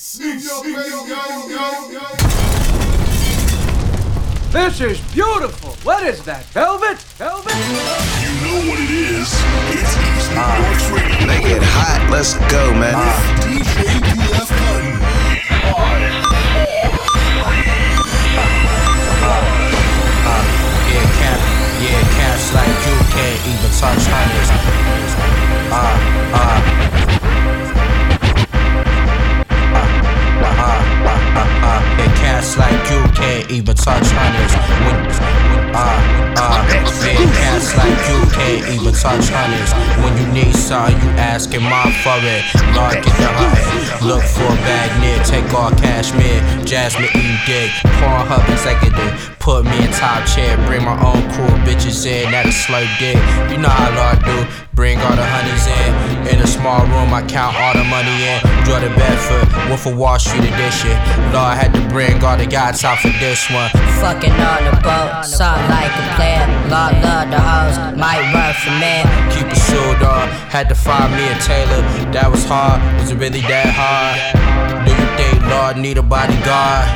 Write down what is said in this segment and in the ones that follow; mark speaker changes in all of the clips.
Speaker 1: This is beautiful. What is that? Velvet? Velvet?
Speaker 2: You know what it is. It's East New York's radio.
Speaker 3: Make it hot. Let's go, man.
Speaker 2: DJ PF Cuttin.
Speaker 4: Yeah, cap, yeah, cash like you can't even touch hundreds. Uh, uh. Uh, uh, uh. Like you can't even touch hundreds. When, uh, uh. Yeah, cash like you can't even touch hundreds. When you need something, you asking mom for it. Lord, get the. Look for a bag near, take all cashmere. Jasmine E. Dick, Pornhub executive. Put me in top chair, bring my own of bitches in, that'll slow dick. You know how Lord do, bring all the honeys in. In a small room, I count all the money in. Jordan Belfort, Wolf of Wall Street edition. Lord had to bring all the guys out for this one.
Speaker 5: Fucking on the boat, sound like a player. Lord love the hoes, might run for man.
Speaker 4: Keep it suit on, had to find me a tailor. That was hard, was it really that hard? Do you think Lord need a bodyguard?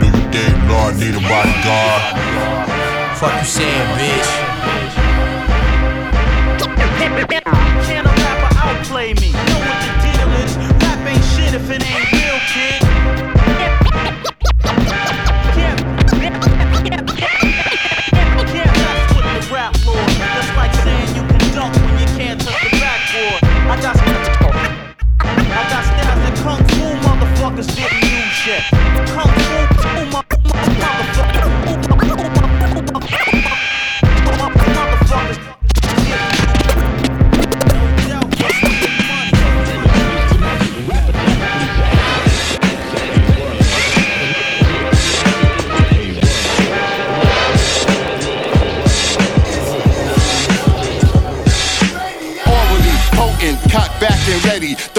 Speaker 6: Do you think Lord need a bodyguard?
Speaker 4: Fuck you saying, bitch.
Speaker 7: Can a rapper outplay me? Didn't. Kung fu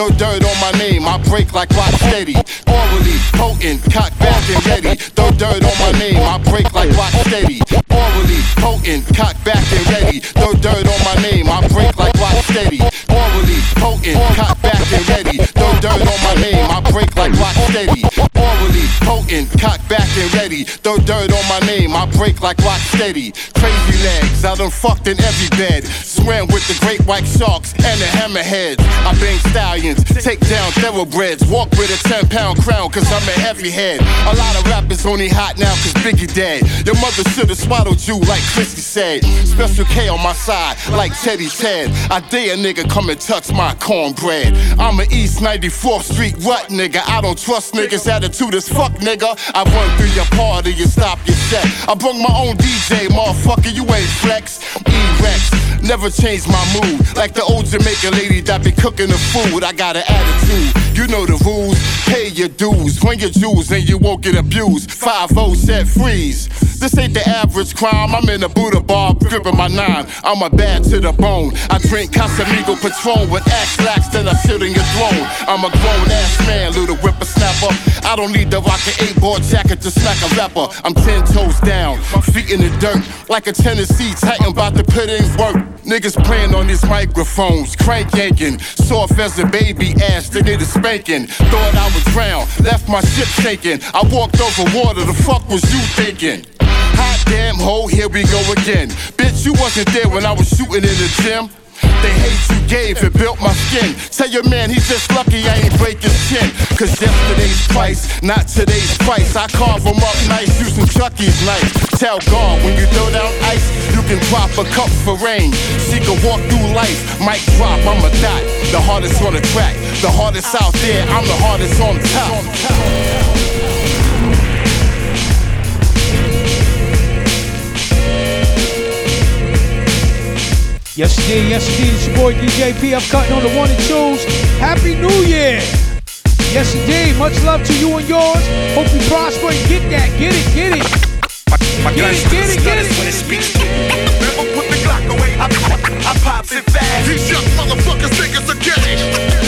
Speaker 6: Throw dirt on my name, I break like rock steady. Orally, potent, cock back and ready. Throw dirt on my name, I break like rock steady. Orally, potent, cock back and ready. Throw dirt on my name, I break like rock steady. Orally, potent, cock back and ready. Throw dirt on my name, I break like rock steady. Orally, potent, cock back and ready. Throw dirt on my name, I break like rock steady. Crazy legs, I done fucked in every bed. Swam with the great white sharks and the hammerheads. I bang stallions, take down thoroughbreds. Walk with a 10 pound crown, cause I'm a heavy head. A lot of rappers only hot now cause Biggie dead. Your mother should've swaddled you like Chrissy said. Special K on my side, like Teddy said. I dare a nigga come and touch my cornbread. I'm a East 94th Street what nigga? I don't trust niggas, attitude is fuck nigga. I run through your party and stop your set. I brought my own DJ, motherfucker, you ain't flex. E-Rex, never change my mood. Like the old Jamaican lady that be cooking the food. I got an attitude, you know the rules. Pay your dues, bring your jewels and you won't get abused. 5 set freeze. This ain't the average crime. I'm in a Buddha bar, gripping my nine. I'm a bad to the bone. I drink Casamigo Patron with axe lax, then I sit in your throne. I'm a grown ass man, little whippersnapper. I don't need to rock an eight ball jacket to smack a rapper. I'm ten toes down, feet in the dirt, like a Tennessee Titan about to put in work. Niggas playing on these microphones, crank yanking, soft as a baby ass, they need a spanking. Thought I would drown, left my ship shaking. I walked over water, the fuck was you thinking? Hot damn hoe, here we go again. Bitch, you wasn't there when I was shooting in the gym. They hate you gave it built my skin. Tell your man he's just lucky I ain't break his chin. Cause yesterday's price, not today's price. I carve them up nice using Chucky's knife. Tell God when you throw down ice, you can drop a cup for rain. She can walk through life, might drop, I'm a dot. The hardest on the track, the hardest out there, I'm the hardest on top.
Speaker 8: Yes, indeed, yes, indeed. It's your boy DJ P. I'm cutting on the one and twos. Happy New Year! Yes, indeed. Much love to you and yours. Hope you prosper and get that. Get it, get it.
Speaker 2: My
Speaker 8: Get
Speaker 2: gun
Speaker 8: it, get it, get it.
Speaker 2: when it speaks to me. Never put the Glock away. I, I, I pops it fast. These young motherfuckers think it's a game.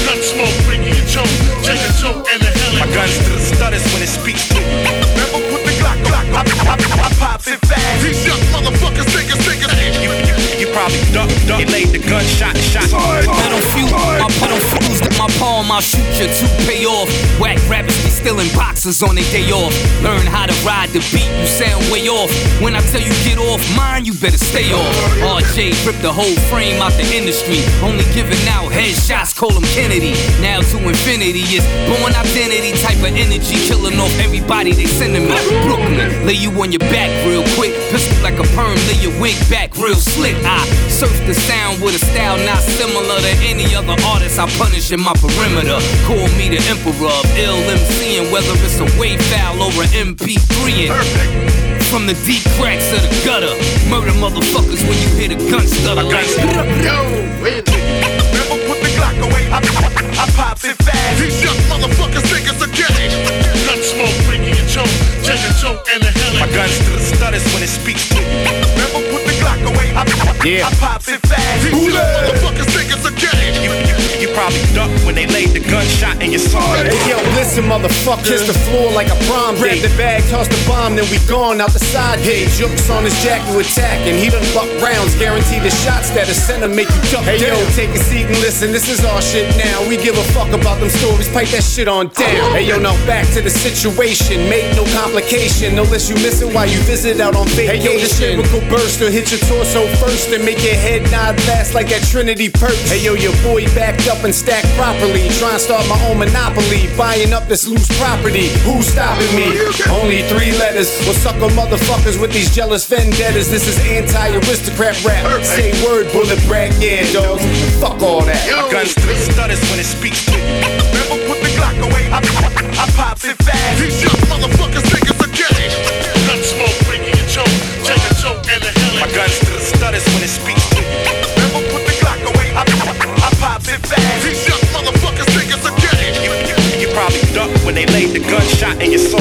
Speaker 2: Gun smoke, Ricky and Joe, Jay and Joe, and the hell. My gun still stutters when it speaks to me. Never put the Glock, Glock. I, I, I, I pops it fast. These young motherfuckers think it's think it's
Speaker 4: You, probably duck, duck. It laid the gunshot, shot.
Speaker 9: On fuse, I put on fuse. My palm, I'll shoot you to pay off. Whack rappers
Speaker 10: still in boxes on their day off. Learn how to ride the beat, you sound way off. When I tell you get off mine, you better stay off. RJ ripped the whole frame out the industry. Only giving out headshots, call him Kennedy. Now to infinity is born identity type of energy, killing off everybody they sending me. Brooklyn, lay you on your back real quick. Pistol like a perm, lay your wig back real slick. I surf the sound with a style not similar to any other artist I punish in my perimeter. Call me the emperor of ill MCing, whether it's a wave foul or an MP3. Perfect From the deep cracks of the gutter, murder motherfuckers when you hear the gun stutter. Like,
Speaker 11: Yo, wait Never put the Glock away. I, I pops it fast. These young motherfuckers think it's a game. Gun smoke, breaking your choke, take a choke and a hell.
Speaker 2: My gun still stutters when it speaks to you.
Speaker 11: Never put the Glock away. I,
Speaker 2: Yeah.
Speaker 11: I pops it fast. These young motherfuckers think it's a game.
Speaker 2: You, you, you probably ducked when they laid the gunshot in your soul.
Speaker 12: Hey yo, listen, motherfucker. Kiss the floor like a prom Grab the bag, toss the bomb, then we gone out the side gate. Jukes on his jack to attack, and he done buck rounds. Guarantee the shots that a center make you duck Hey yo, take a seat and listen. This is our shit now. We give a fuck about them stories. Pipe that shit on down. Hey yo, now back to the situation. Make no complication. No less you missing while you visit out on vacation. Hey yo, this lyrical burst will hit your torso first and make your head nod last like that Trinity perch. Hey yo, your boy backed up and stacked properly. Trying to start my own monopoly, buying up this loose property. Who's stopping me? Only three letters. Well, sucker motherfuckers with these jealous vendettas. This is anti-aristocrat rap. Say word, Bullet Brak, yeah, dogs. Fuck all that.
Speaker 2: My gun still stutters when it speaks to you.
Speaker 11: Never put the Glock away. I, I pops it fast. These young motherfuckers think it's a game. Gun smoke, breaking your choke, take a choke and a hell.
Speaker 2: My gun still stutters when it speaks gunshot in your soul.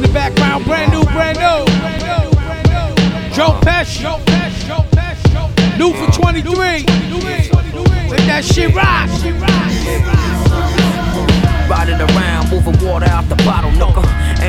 Speaker 8: The background, brand new, brand new. Dro Pesci. New for 23. Let that shit rock.
Speaker 13: Riding around, moving water out the bottle,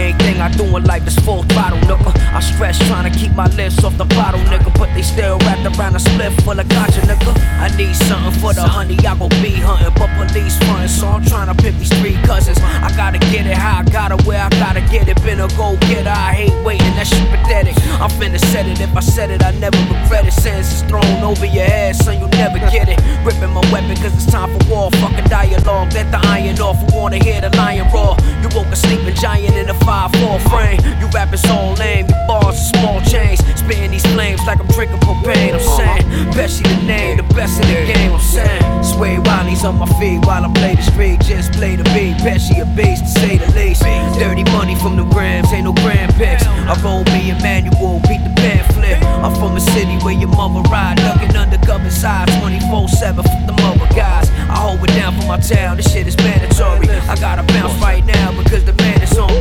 Speaker 13: nigga. Anything I do in life is full throttle, nigga. I stress trying to keep my lips off the bottle, nigga. But they still wrapped around a split full of gotcha, nigga. I need something for the honey, I go bee hunting. But police frontin', so I'm trying to pick these three cousins. I gotta get it how I gotta where I gotta get it. Been a go getter, I hate waiting, that shit pathetic. I'm finna set it, if I said it, I never regret it. Since it's thrown over your head, son, you'll never get it. Ripping my weapon, cause it's time for war. Fucking dialogue, let the iron off. Who wanna hear the lion roar? You woke a sleeping giant in a 5-4 frame. You rapping so lame, your bars are small chains. Spitting these flames like I'm drinking propane. I'm saying, Pesci the name, the best in the game. I'm saying, Suede Wallys on my feet while I play the street. Just play the beat, Pesci a beast to say the least. Dirty money from the grams, ain't no grand picks. I roll me a manual, beat the pamphlet. I'm from a city where your mother ride, ducking undercover side 24 7 for the mother guys. I hold it down for my town, this shit is mandatory. I gotta bounce right now because the man is on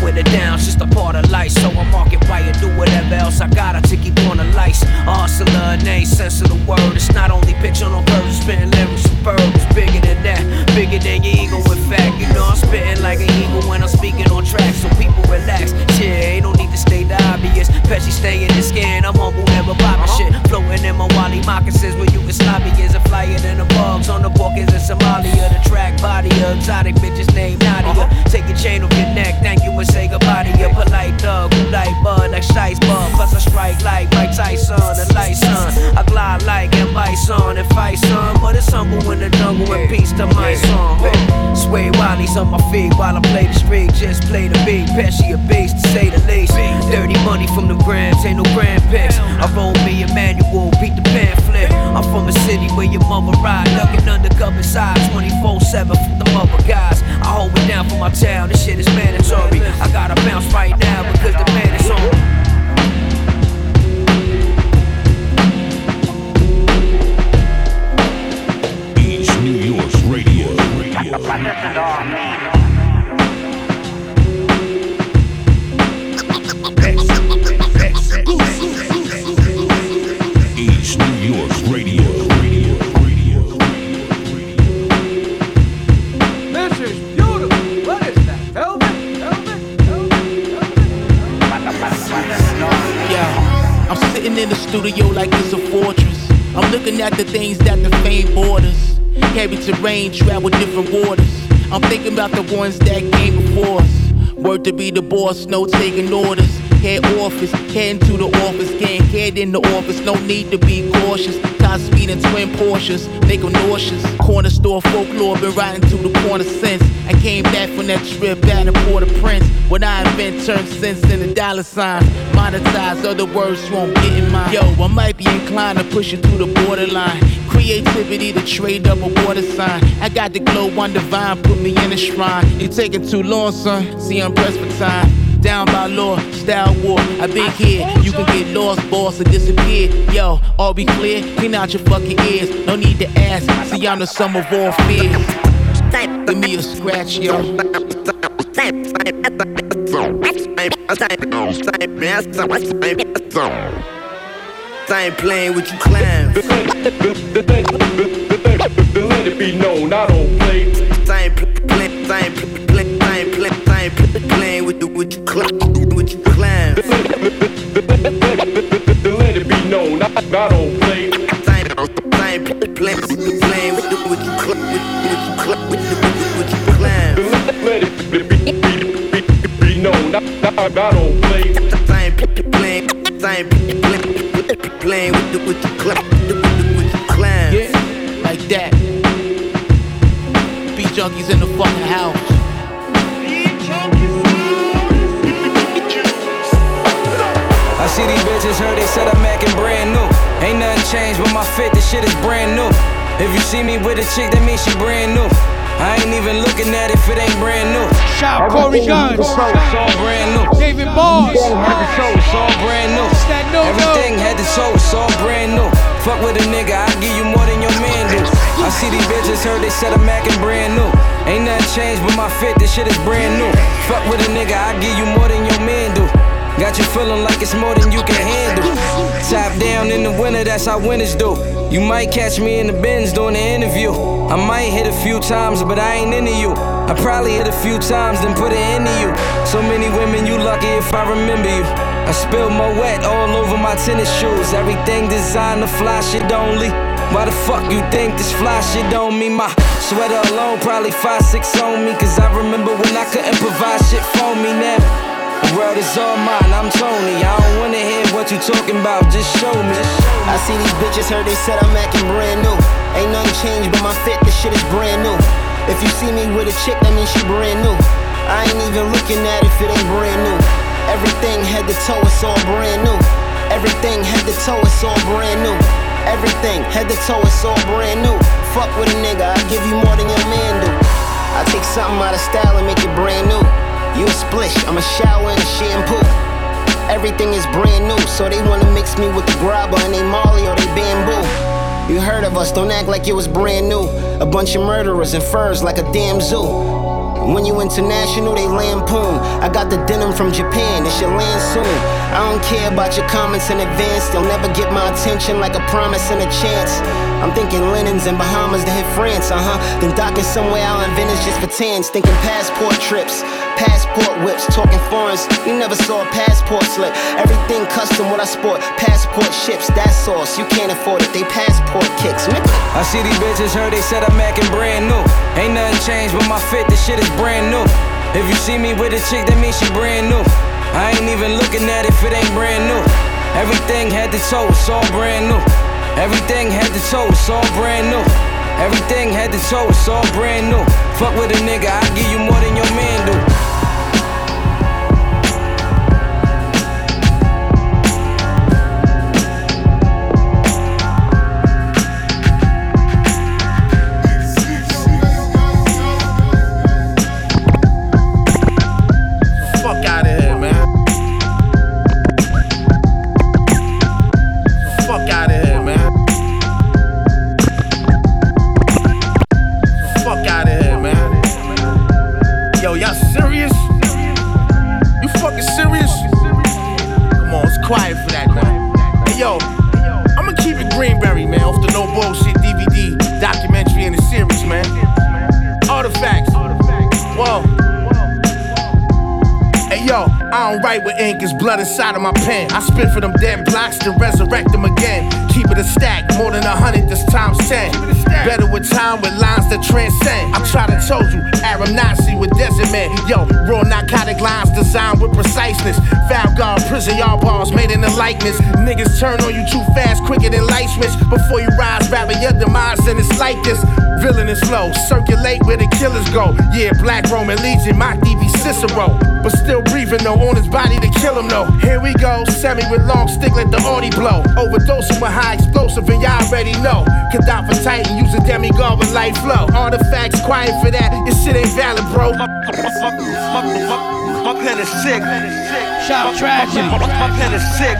Speaker 13: me. Holding it down, it's just a part of life. So I mark it right and do whatever else I gotta to keep on the lights. Hustler, and ain't sense of the word. It's not only pitch on birds, spitting lyrics superb. It's bigger than that, bigger than your ego. In fact, you know I'm spitting like an eagle when I'm speaking on track. So people relax, yeah, ain't no need to state the obvious. Pesci staying in scan, I'm humble, never popping uh-huh. shit. Floating in my Wally moccasins where you can sloppy is a flyer than the bugs on the buckets in Somalia. The track body of exotic bitches named Nadia. Uh-huh. Take your chain off your neck, thank you and say goodbye to your polite thug. Who like bud like Shice Bud. Plus I strike like Mike Tyson, and light son. I glide like and bison and fight son. But it's humble in the jungle and peace to my song. Huh. Suede Wallys on my feet while I play the street. Just play the beat, Pesci a beast to say the least. Dirty money from the grams, ain't no grand picks. I roll me a manual, beat the pamphlet. I'm from a city where your mama ride, ducking undercover side 24 7 for the mother guys. I hold it down for my town, this shit is mandatory. I gotta bounce right now because the man is on
Speaker 14: to be the boss, no taking orders. Head office, heading to the office, getting head in the office. No need to be cautious. Top speed and twin Porsches, make them nauseous. Corner store folklore, been riding to the corner since. I came back from that trip out in Port-au-Prince. What I invent turns sense into dollar sign, Monetize, other words won't get in mind. Yo, I might be inclined to push it to the borderline. Creativity to trade up a water sign. I got the glow one divine, put me in a shrine. You taking too long, son. See, I'm pressed for time. Down by law, style war. I been here. You can get lost, boss, or disappear. Yo, all be clear. Clean out your fucking ears. No need to ask. See, I'm the sum of all fears. Give me a scratch, yo.
Speaker 15: I ain't playing with you clowns.
Speaker 16: Let it be known, I don't play.
Speaker 15: I ain't playing, I ain't playing, I ain't playing, I ain't playing with with you with you.
Speaker 16: Let it be known, I, don't play.
Speaker 15: I ain't, playing, playing with with you, with you, with you.
Speaker 16: Let it be, known, I, don't.
Speaker 15: Playing with the, with you, with you, with you clowns.
Speaker 14: Yeah, like that. Beat junkies in the fucking house.
Speaker 9: I see these bitches heard they said I'm acting brand new. Ain't nothing changed but my fit, this shit is brand new. If you see me with a chick, that means she brand new. I ain't even looking at it if it ain't brand new.
Speaker 8: Shout Cory Gunz.
Speaker 9: It's all brand new.
Speaker 8: David Bars.
Speaker 9: Head to toe, it's all brand new.
Speaker 8: It's that no
Speaker 9: Everything head to toe, it's all brand new. Fuck with a nigga, I give you more than your man do. I see these bitches heard they said I'm acting brand new. Ain't nothing changed but my fit, this shit is brand new. Fuck with a nigga, I give you more than your man do. Got you feeling like it's more than you can handle. Top down in the winter, that's how winners do. You might catch me in the bins doing the interview. I might hit a few times, but I ain't into you. I probably hit a few times, then put it into you. So many women, you lucky if I remember you. I spilled my wet all over my tennis shoes. Everything designed to fly shit only. Why the fuck you think this fly shit on me? My sweater alone probably five six on me. Cause I remember when I couldn't provide shit for me now. The world is all mine, I'm Tony. I don't wanna hear what you talking about, just show me.
Speaker 15: I see these bitches heard they said I'm acting brand new. Ain't nothing changed but my fit, this shit is brand new. If you see me with a chick, that means she brand new. I ain't even looking at it if it ain't brand new. Everything head to toe, it's all brand new. Everything head to toe, it's all brand new. Everything head to toe, it's all brand new. Fuck with a nigga, I give you more than your man do. I take something out of style and make it brand new. You a splish, I'm a shower and a shampoo. Everything is brand new, so they wanna mix me with the grabber and they molly or they heard of us, don't act like it was brand new. A bunch of murderers and furs like a damn zoo. When you international, they lampoon. I got the denim from Japan, it should land soon. I don't care about your comments in advance, they'll never get my attention like a promise and a chance. I'm thinking linens and Bahamas to hit France, uh huh. Then docking somewhere out in Venice just for tans. Thinking passport trips, passport whips, talking foreigns. You never saw a passport slip. Everything custom, what I sport. Passport ships, that sauce. You can't afford it, they passport kicks. Nigga.
Speaker 9: I see these bitches heard they said I'm acting brand new. Ain't nothing changed but my fit, this shit is brand new. If you see me with a chick, that means she brand new. I ain't even looking at it if it ain't brand new. Everything head to toe, it's all brand new. Everything head to toe, it's all brand new. Everything head to toe, it's all brand new. Fuck with a nigga, I give you more than your man do.
Speaker 17: Inside of my pen. I spit for them dead blocks to resurrect them again. Keep it a stack, more than a hundred, this times ten. Better with time, with lines that transcend. I try to told you, Arab Nazi with desert men. Yo, raw narcotic lines designed with preciseness. Foul guard, prison yard bars made in the likeness. Niggas turn on you too fast, quicker than light switch. Before you rise, rather your demise, and it's like this. Villainous flow, circulate where the killers go. Yeah, Black Roman Legion, my DB Cicero. But still breathing though, on his body to kill him though. Here we go, semi with long stick, let the Audi blow. Overdosing with high explosive, and y'all already know. Gaddafi Titan, use a demigod with light flow. Artifacts quiet for that, this shit ain't valid, bro.
Speaker 7: My, pen is sick.
Speaker 8: Shout tragedy.
Speaker 7: My, my pen is sick.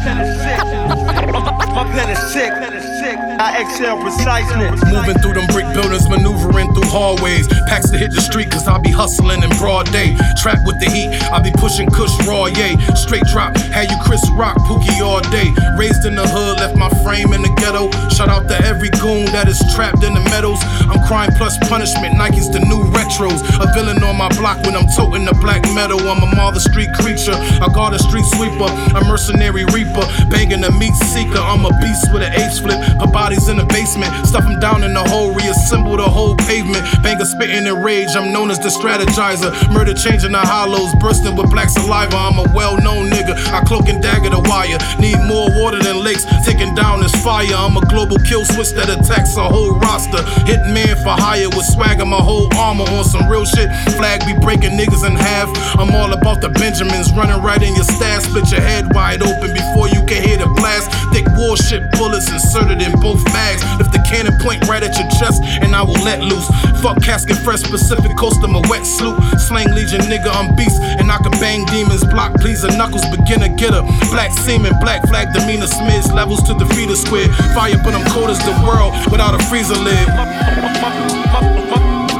Speaker 7: My pen is sick. I exhale preciseness.
Speaker 18: Moving through them brick buildings, maneuvering through hallways. Packs to hit the street, cause I be hustling in broad day. Trapped with the heat, I be pushing Kush raw, yay. Straight drop, had you Chris Rock, Pookie all day. Raised in the hood, left my frame in the ghetto. Shout out to every goon that is trapped in the meadows. I'm crime plus punishment, Nike's the new retros. A villain on my block when I'm toting the black metal. I'm a mother street creature, I guard a street sweeper, a mercenary reaper, banging a meat seeker. I'm a beast with an ace flip, bodies in the basement, stuff them down in the hole, reassemble the whole pavement. Banger spitting in rage, I'm known as the strategizer. Murder changing the hollows, bursting with black saliva. I'm a well known nigga, I cloak and dagger the wire. Need more water than lakes, taking down this fire. I'm a global kill switch that attacks a whole roster. Hit man for hire with swagger, my whole armor on some real shit. Flag be breaking niggas in half. I'm all about the Benjamins, running right in your stash, split your head wide open before you can hear the blast. Thick warship bullets inserted in both mags. If the cannon point right at your chest, and I will let loose. Fuck casket fresh, Pacific coast, I'm a wet sloop. Slang legion nigga, I'm beast, and I can bang demons. Block pleaser, knuckles, beginner getter. Black semen, black flag demeanor, smids, levels to defeat a square. Fire, but I'm cold as the world without a freezer lid.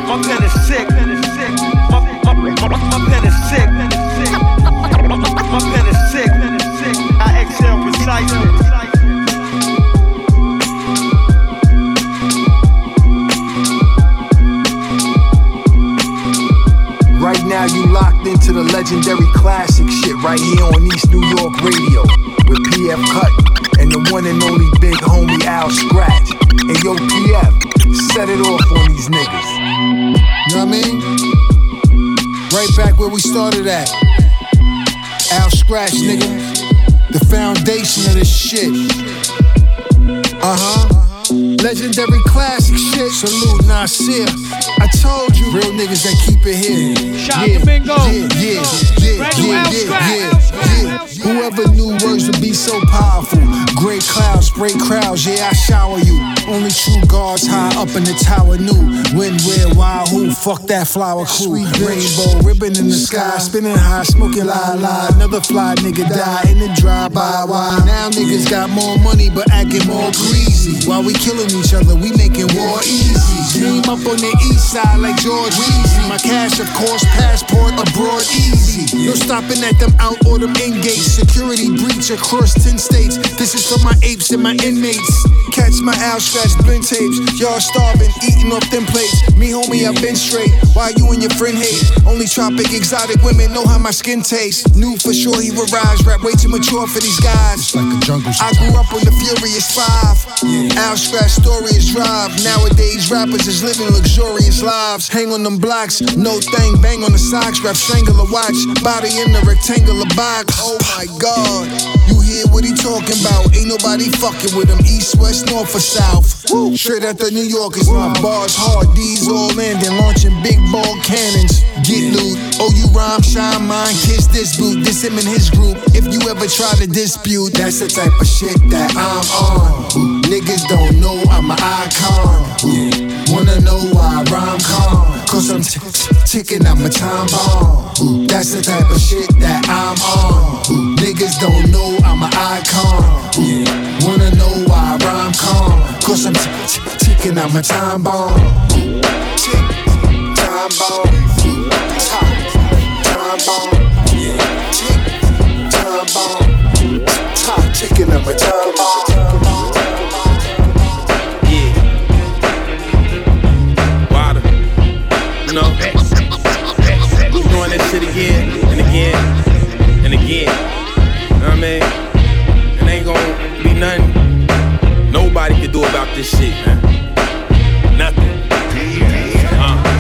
Speaker 7: My pen is sick. My,
Speaker 19: legendary classic shit right here on East New York Radio with PF Cut and the one and only big homie Al Skratch. And yo, PF, set it off on these niggas.
Speaker 20: You know what I mean? Right back where we started at. Al Skratch, nigga. The foundation of this shit. Uh huh. Legendary classic shit. Salute Nasir. I told you, real niggas that keep it here.
Speaker 8: Shout
Speaker 20: yeah,
Speaker 8: to Bingo.
Speaker 20: Yeah, yeah, yeah,
Speaker 8: Brand new
Speaker 20: yeah, yeah, yeah, yeah. Whoever knew words would be so powerful. Great clouds, spray crowds, yeah, I shower you. Only true guards high up in the tower knew when, where, why, who. Fuck that flower crew. Sweet rainbow ribbon in the sky, spinning high, smoking la la. Another fly nigga die in the drive by. Why now niggas got more money but acting more greasy. While we killing each other, we making war easy. Came up on the east side like George Weezy. My cash, of course, passport abroad easy. No stopping at them out or them in gates. Security breach across 10 states. This is for my apes and my inmates. Catch my Scratch blend tapes. Y'all starving, eating off them plates. Me, homie, I've been straight. Why you and your friend hate? Only tropic exotic women know how my skin tastes. Knew for sure he would rise. Rap way too mature for these guys. It's like a jungle I grew up on the Furious Five. Al Skratch story is drive. Nowadays rappers is living luxurious lives. Hang on them blocks, no thing, bang on the socks, rap strangle a watch. Body in the rectangular box. Oh my god. You hear what he talking about? Ain't nobody fucking with him. East, west, north, or south. Straight out the New Yorkers, my bars hard. These all landing, launching big ball cannons. Get loot. Oh, you rhyme, shine, mine, kiss this boot. This him and his group. If you ever try to dispute, that's the type of shit that I'm on. Niggas don't know I'm an icon. Wanna know why I rhyme calm? Cause I'm t- ticking, I'm a time bomb. That's the type of shit that I'm on. Niggas don't know I'm an icon. Wanna know why I rhyme calm? Cause I'm t- t- ticking, I'm a time bomb. Tick, time bomb. Time bomb. A time bomb. know. Keep doing this shit again
Speaker 12: and again and again. You know what
Speaker 11: I mean? And ain't gonna be nothing nobody can do about
Speaker 12: this shit, man. Nothing. Uh.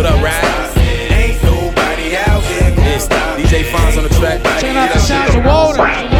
Speaker 11: Up, Ride? DJ Fonz on the track. Check out the sounds of water.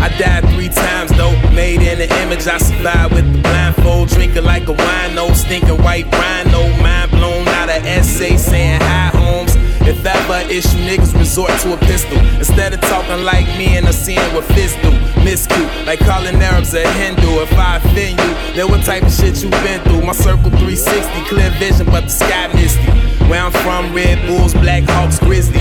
Speaker 11: I died three times though, made in the image I survived with the blindfold, drinking like a wino, stinking white rhino, mind blown out of essay saying hi homes. If ever issue niggas resort to a pistol. Instead of talking like me and a scene seeing what fists do you, like calling Arabs a Hindu. If I offend you, then what type of shit you been through? My circle 360, clear vision but the sky misty. Where I'm from, Red Bulls, Black Hawks, Grizzly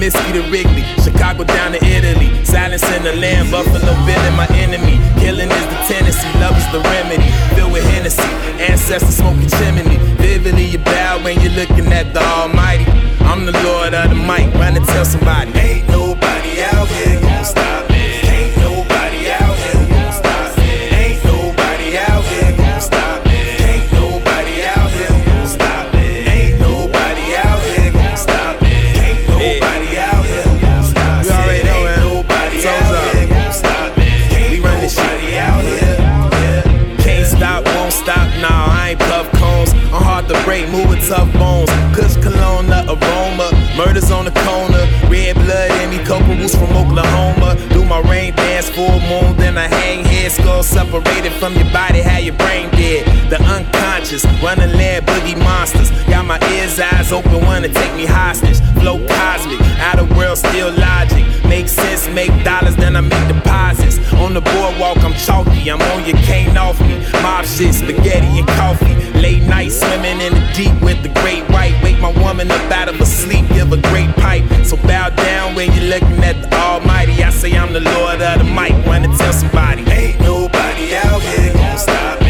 Speaker 11: the Misky to Wrigley, Chicago down to Italy, silence in the land, Buffalo Bill my enemy. Killing is the tendency, love is the remedy. Filled with Hennessy, ancestors smoking chimney. Vividly you bow when you're looking at the Almighty. I'm the Lord of the mic, run and tell somebody. Ain't nobody out here gonna stop tough bones. Kush cologne, the aroma. Murders on the corner. Red blood in me, couple roots from Oklahoma. Do my rain dance, full moon, then I hang head. Skull separated from your body, how your brain dead. The unconscious, running land, boogie monsters. Got my ears, eyes open, wanna take me hostage. Flow cosmic, out of world, still logic. Make sense, make dollars, then I make deposits. On the boardwalk, I'm chalky, I'm on your cane off me. Mob shit, spaghetti and coffee. Late night swimming in the deep with the great white. Wake my woman up out of her sleep, give a great pipe. So bow down when you're looking at the Almighty. I say I'm the Lord of the mic, wanna tell somebody. Ain't nobody out here gonna stop me.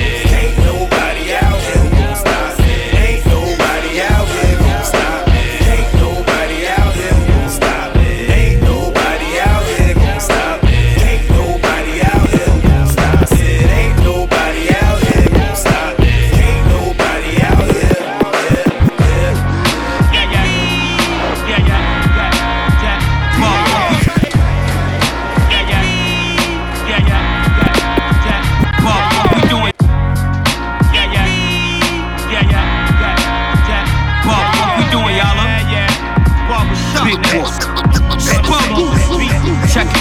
Speaker 21: Check it, they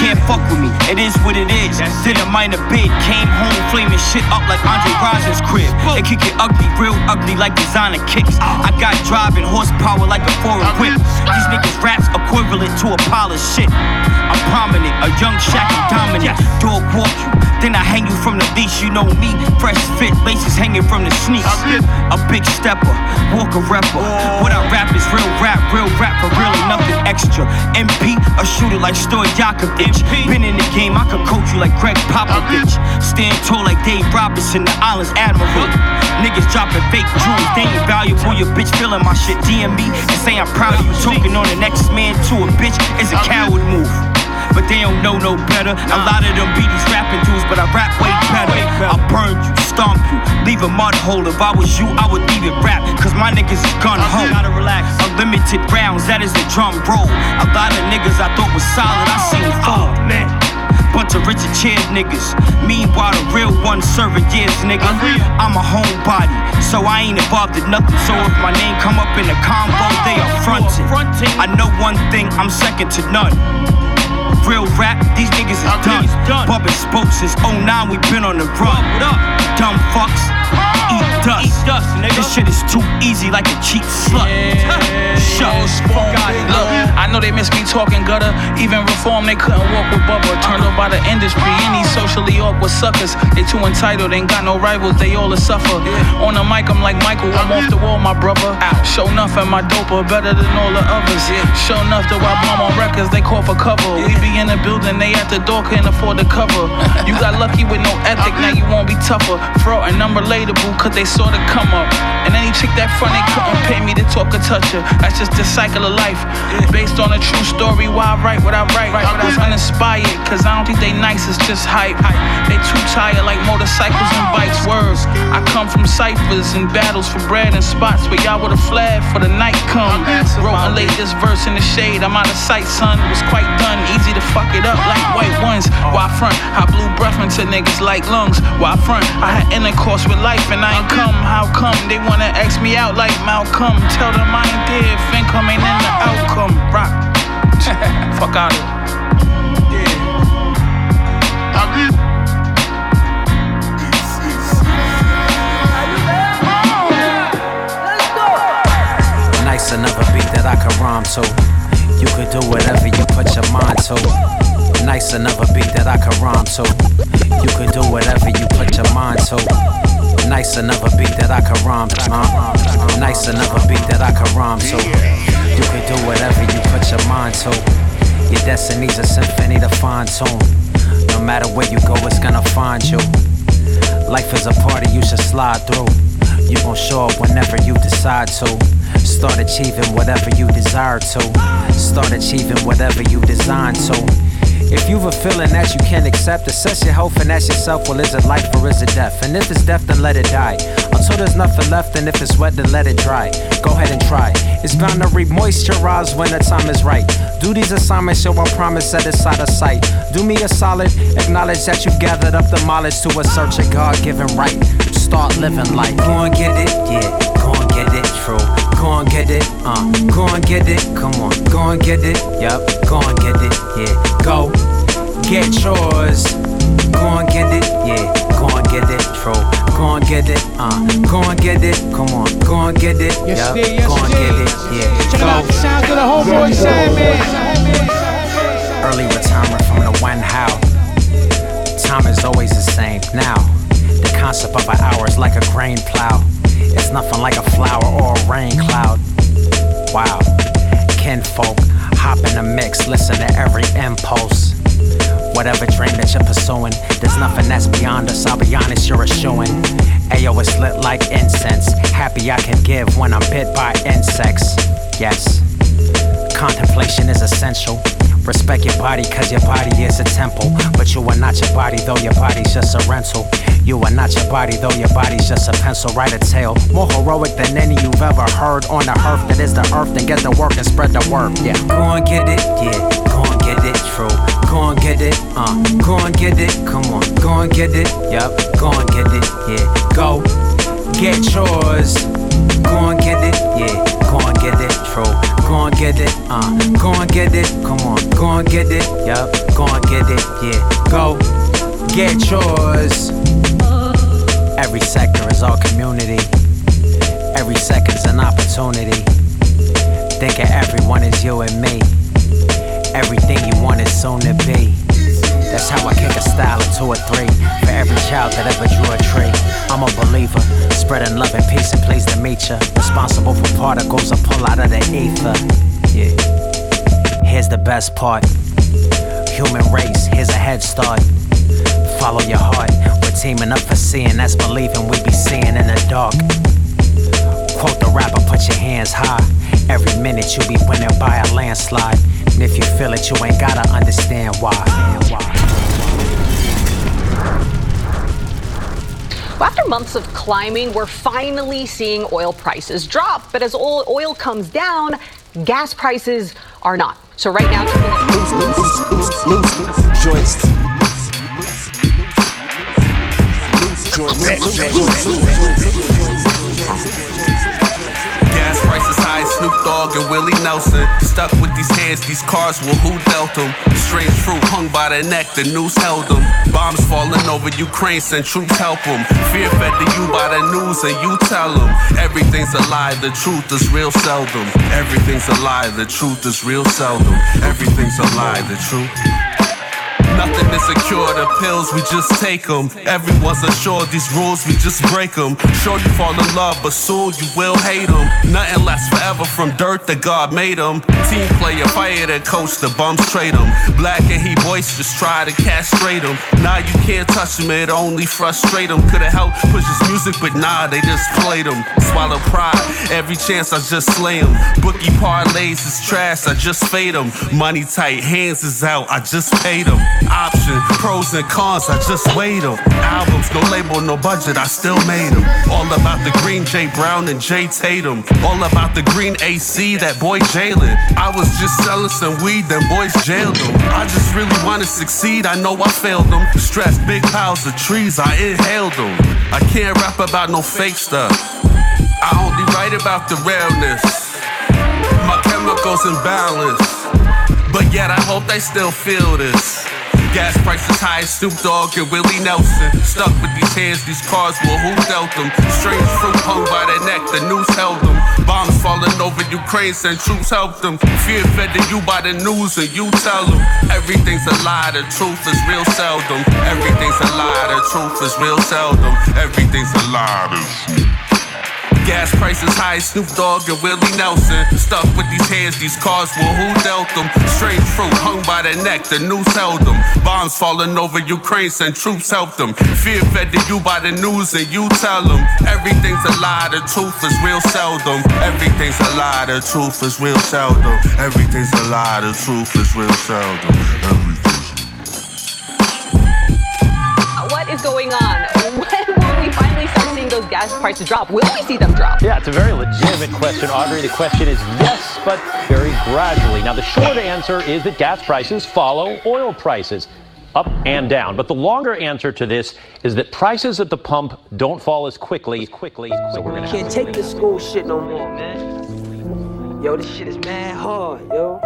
Speaker 21: can't fuck with me. It is what it is. Did a minor bid, came home flaming shit up like Andre Rison's crib. It could get ugly, real ugly like designer kicks. I got driving horsepower like a foreign whip. These niggas raps equivalent to a pile of shit. I'm prominent, a young Shaq and dominant. Dog walk you, then I hang you from the leash. You know me, fresh fit, laces hanging from the sneaks. A big stepper, walk a rapper. What I rap is real rap, real rap for real nothing extra. MP, a shooter like Stojakovic. Been in the game, I could coach you like Gregg Popovich. Stand tall like Dave Robinson, the island's admiral. Niggas dropping fake jewels, they ain't valuable. Your bitch feeling my shit. DM me and say I'm proud of you. Talking on the next man to a bitch is a coward move. But they don't know no better. A lot of them be these rapping dudes, but I rap way better. I burn you, stomp you, leave a mud hole. If I was you, I would leave it rap. Cause my niggas is gun ho. Gotta relax. Unlimited rounds, that is the drum roll. A lot of niggas I thought was solid, I seen fall. Oh, man. Bunch of Richard Chairs niggas. Meanwhile, the real one serving years, nigga. I'm a homebody, so I ain't involved in nothing. So if my name come up in a combo, they are fronting. I know one thing, I'm second to none. Real rap, these niggas is done. Bumpin' spokes since 09, we been on the run. Dumb fucks, eat dust. This shit is too easy like a cheap slut. Shut
Speaker 22: Fuck out. Look, I know they miss me talking gutter. Even reform, they couldn't walk with Bubba. Turned up by the industry. Any socially awkward suckers. They too entitled, ain't got no rivals, they all a suffer. On the mic, I'm like Michael, I'm off the wall, my brother. Out. Show enough and my doper better than all the others. Show enough that I bomb on records, they call for cover. We be in the building, they at the door, can't afford the cover. You got lucky with no ethic, now you won't be tougher. Fraud and unrelatable, cause they saw the come up. And any chick that they couldn't pay me to talk or touch her. That's just the cycle of life. Based on a true story, why I write what I write. I was uninspired, cause I don't think they nice, it's just hype. They too tired like motorcycles and bikes. Words. I come from ciphers and battles for bread and spots where y'all would've fled for the night come. Wrote and laid this verse in the shade. I'm out of sight, son. Was quite done. Easy to fuck it up like white ones. Why front? I blew breath into niggas like lungs. Why front? I had intercourse with life and I ain't come. How come they wanna X me out like Malcolm? Tell them I ain't there if income ain't in the outcome. Rock. Fuck out of
Speaker 23: Nice another beat that I can rhyme to. You could do whatever you put your mind to. Nice another beat that I can rhyme to. You could do whatever you put your mind to. Nice another beat that I can rhyme. Uh, nice another beat that I can rhyme to. You can do whatever you put your mind to. Your destiny's a symphony to fine tune. No matter where you go, it's gonna find you. Life is a party you should slide through. You gon' show up whenever you decide to. Start achieving whatever you desire to. Start achieving whatever you design to. If you've a feeling that you can't accept, assess your health and ask yourself, well, is it life or is it death? And if it's death, then let it die. Until there's nothing left, and if it's wet, then let it dry. Go ahead and try. It's bound to re-moisturize when the time is right. Do these assignments, so I promise that it's out of sight. Do me a solid, acknowledge that you've gathered up the mileage to assert your God-given right. Start living life. Go and get it, yeah. Go and get it. Go and get it, uh. Go and get it, come on. Go and get it, yep. Go and get it, yeah. Go get yours. Go and get it, yeah. Go and get it, true. Go and get it, uh. Go and get it, come on. Go and get it,
Speaker 8: Yes,
Speaker 23: yep.
Speaker 8: yes,
Speaker 23: Go and get it, yeah.
Speaker 8: Check
Speaker 23: Go.
Speaker 8: out the sounds of the homeboy Sandman.
Speaker 23: Early retirement from the when how. Time is always the same. Now, the concept of an hour is like a grain plow. Nothing like a flower or a rain cloud. Wow. Kinfolk, hop in the mix, listen to every impulse. Whatever dream that you're pursuing, there's nothing that's beyond us. I'll be honest, you're a shooing. Ayo, it's lit like incense. Happy I can give when I'm bit by insects. Yes. Contemplation is essential. Respect your body, cause your body is a temple. But you are not your body, though your body's just a rental. You are not your body, though your body's just a pencil. Write a tale more heroic than any you've ever heard on the earth that is the earth. Then get to work and spread the word. Yeah, go and get it, yeah. Go and get it, true. Go and get it, uh. Go and get it, come on. Go and get it, yep. Go and get it, yeah. Go get yours. Go and Go and get it, uh. Go and get it, come on. Go and get it, yep. Go and get it, yeah. Go get yours. Every sector is our community. Every second's an opportunity. Think of everyone as you and me. Everything you want is soon to be. That's how I kick a style of two or three. For every child that ever drew a tree. I'm a believer, spreading love and peace and pleased to meet ya. Responsible for particles I pull out of the ether. Yeah. Here's the best part. Human race, here's a head start. Follow your heart. We're teaming up for seeing, that's believing we be seeing in the dark. Quote the rapper, put your hands high. Every minute you be winning by a landslide. And if you feel it, you ain't gotta understand why.
Speaker 24: After months of climbing, we're finally seeing oil prices drop. But as oil, comes down, gas prices are not. So right now,
Speaker 2: Joints.
Speaker 25: Prices high, Snoop Dogg and Willie Nelson. Stuck with these hands, these cars, well, who dealt them? Strange fruit hung by the neck, the noose held them. Bombs falling over Ukraine, send troops help them. Fear fed to you by the news, and you tell them. Everything's a lie, the truth is real seldom. Everything's a lie, the truth is real seldom. Everything's a lie, the truth. Nothing is secure, the pills, we just take them. Everyone's assured these rules, we just break them. Sure, you fall in love, but soon you will hate them. Nothing lasts forever from dirt that God made them. Team player, fire the coach, the bums trade them. Black and he boisterous, try to castrate him. Now you can't touch him, it only frustrate him. Could've helped push his music, but nah, they just played him. Swallow pride, every chance I just slay him. Bookie parlays is trash, I just fade him. Money tight, hands is out, I just paid him. Option, pros and cons, I just weighed them. Albums, no label, no budget, I still made them. All about the green Jay Brown and Jay Tatum. All about the green AC, that boy Jalen. I was just selling some weed, them boys jailed them. I just really wanna succeed, I know I failed them. Stress, big piles of trees, I inhaled them. I can't rap about no fake stuff. I only write about the realness. My chemicals in balance. But yet I hope they still feel this. Gas prices high, as Snoop Dogg and Willie Nelson. Stuck with these hands, these cars, well, who dealt them? Strange fruit hung by their neck, the noose held them. Bombs falling over Ukraine, send troops help them. Fear fed to you by the news, and you tell them. Everything's a lie, the truth is real seldom. Everything's a lie, the truth is real seldom. Everything's a lie. Gas prices high, Snoop Dogg and Willie Nelson. With these hands, these cars, who dealt them? Strange fruit hung by the neck, the noose held them. Bombs falling over Ukraine, send troops help them. Fear fed to you by the news, and you tell them. Everything's a lie, the truth is real seldom. Everything's a lie, the truth is real seldom. Everything's a lie, the truth is real seldom.
Speaker 24: What is going on? Those gas prices drop? Will we see them drop?
Speaker 26: Yeah, it's a very legitimate question, Audrey. The question is yes, but very gradually. Now, the short answer is that gas prices follow oil prices. Up and down. But the longer answer to this is that prices at the pump don't fall as quickly, As quickly. So we're gonna
Speaker 13: Can't take this school shit no more, man. Yo, this shit is mad hard, yo.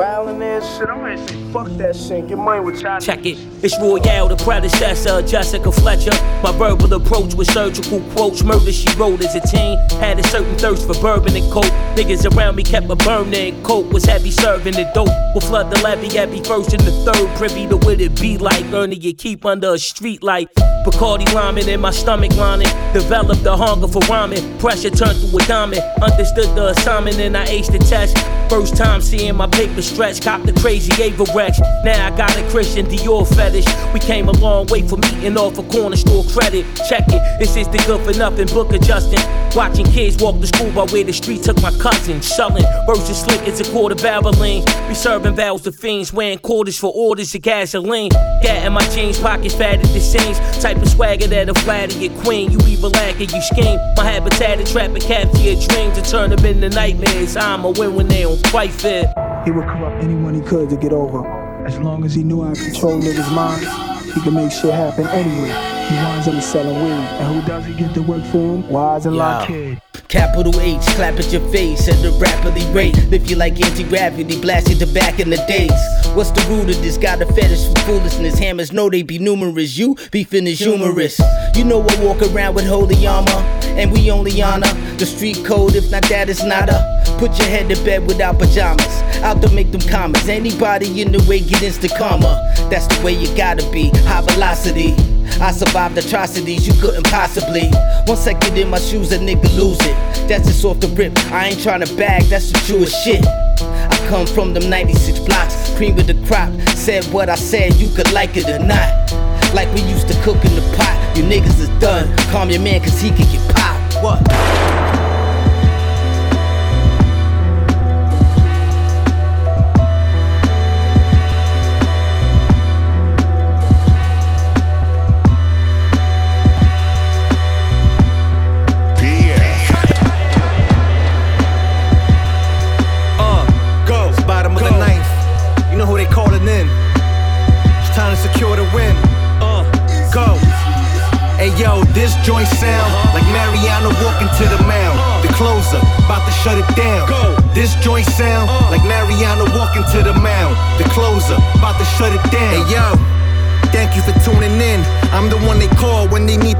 Speaker 17: Shit. I'm gonna say, fuck that shit. Get money with.
Speaker 27: Check it. It's Royale, the predecessor Jessica Fletcher. My verbal approach with surgical quotes. Murder she wrote as a teen. Had a certain thirst for bourbon and coke. Niggas around me kept a burning. Coke was heavy serving the dope. Will flood the levee every first and the third. Privy to what it be like. Earning your keep under a street light. Bacardi lining in my stomach lining. Developed the hunger for rhyming. Pressure turned to a diamond. Understood the assignment and I aced the test. First time seeing my paper stretch. Cop the crazy Ava Rex. Now I got a Christian Dior fetish. We came a long way from meeting off a corner store credit. Check it. This is the good for nothing book of adjusting. Watching kids walk to school by where the street took my cousin. Selling versus slick as a quarter barreling. We serving vows to fiends. Wearing quarters for orders of gasoline. Gat in my jeans, pockets fat at the seams. Type of swagger that'll flatter your queen. You either lack you scheme. My habitat to trap and capture your dreams to turn them into nightmares. I'm a win when they don't quite fit.
Speaker 20: He would corrupt anyone he could to get over. As long as he knew how to control niggas' minds, he could make shit happen anywhere. He winds up selling weed. And who does he get to work for him? Wise and
Speaker 27: Yeah.
Speaker 20: Lockheed.
Speaker 27: Capital H, clap at your face at a rapidly rate. If you like anti gravity, blast it to back in the days. What's the root of this? Got a fetish for foolishness. Hammers know they be numerous. You be is humorous. You know I walk around with holy armor, and we only honor the street code. If not that, it's not a. Put your head to bed without pajamas. Out to make them commas. Anybody in the way get instant karma. That's the way you gotta be. High velocity. I survived atrocities you couldn't possibly. One second in my shoes, a nigga lose it. That's just off the rip. I ain't tryna bag, that's the truest shit. I come from them 96 blocks, cream of the crop. Said what I said, you could like it or not. Like we used to cook in the pot. You niggas is done. Calm your man, cause he can get popped. What?
Speaker 28: Yo, this joint sound like Mariano walking to the mound. The closer, about to shut it down. Go. This joint sound like Mariano walking to the mound. The closer, about to shut it down. Hey yo. Thank you for tuning in. I'm the one they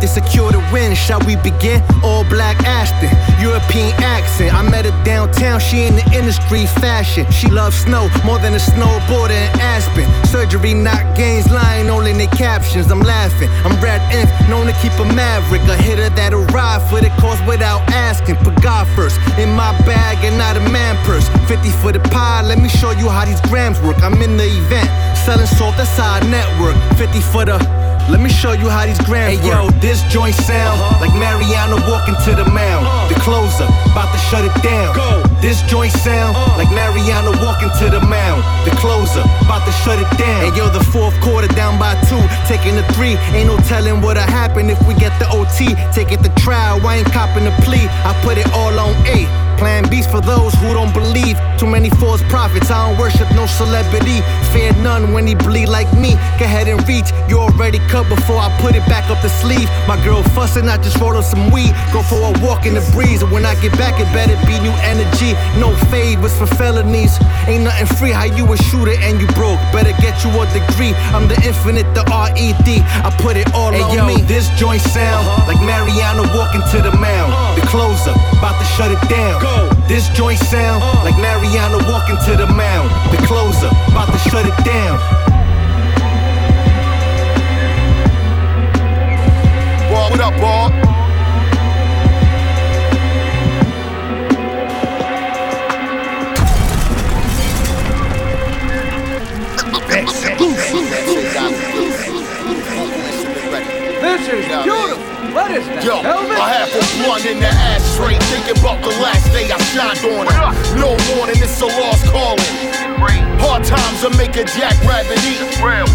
Speaker 28: to secure the win. Shall we begin? All black Ashton, European accent. I met her downtown, she in the industry fashion. She loves snow more than a snowboarder in Aspen. Surgery, not gains, lying all in their captions. I'm laughing. I'm Brad Inf, known to keep a maverick. A hitter that'll ride for the cause without asking. Put God first in my bag and not a man purse. 50 for the pie, let me show you how these grams work. I'm in the event, selling salt, that's our network. 50 for the. Let me show you how these grams hey, yo, this joint sound uh-huh. like Mariano walking to the mound. Uh-huh. The closer, about to shut it down. Go. This joint sound uh-huh. like Mariano walking to the mound. The closer, about to shut it down. Hey yo, the fourth quarter down by two, taking the three. Ain't no telling what'll happen if we get the OT. Take it to trial, I ain't copping the plea. I put it all on eight.
Speaker 29: Plan B's for those who don't believe. Too many false prophets. I don't worship no celebrity. Fear none when he bleed like me. Go ahead and reach. You already cut before I put it back up the sleeve. My girl fussing, I just rolled up some weed. Go for a walk in the breeze. And when I get back, it better be new energy. No fade, was for felonies. Ain't nothing free. How you a shooter and you broke? Better get you a degree. I'm the infinite, the R-E-D. I put it all
Speaker 11: Hey,
Speaker 29: on
Speaker 11: yo,
Speaker 29: me.
Speaker 11: this joint sound like Mariano walking to the mound. The closer, about to shut it down. This joint sound like Mariano walking to the mound. The closer, about to shut it down.
Speaker 6: Boy, what up, boy?
Speaker 1: This is beautiful. What is that?
Speaker 6: Yo,
Speaker 1: Velvet?
Speaker 6: I have a blunt in the ashtray, thinking about the last day I shined on it. No warning, it's a lost calling. Hard times will make a jackrabbit eat.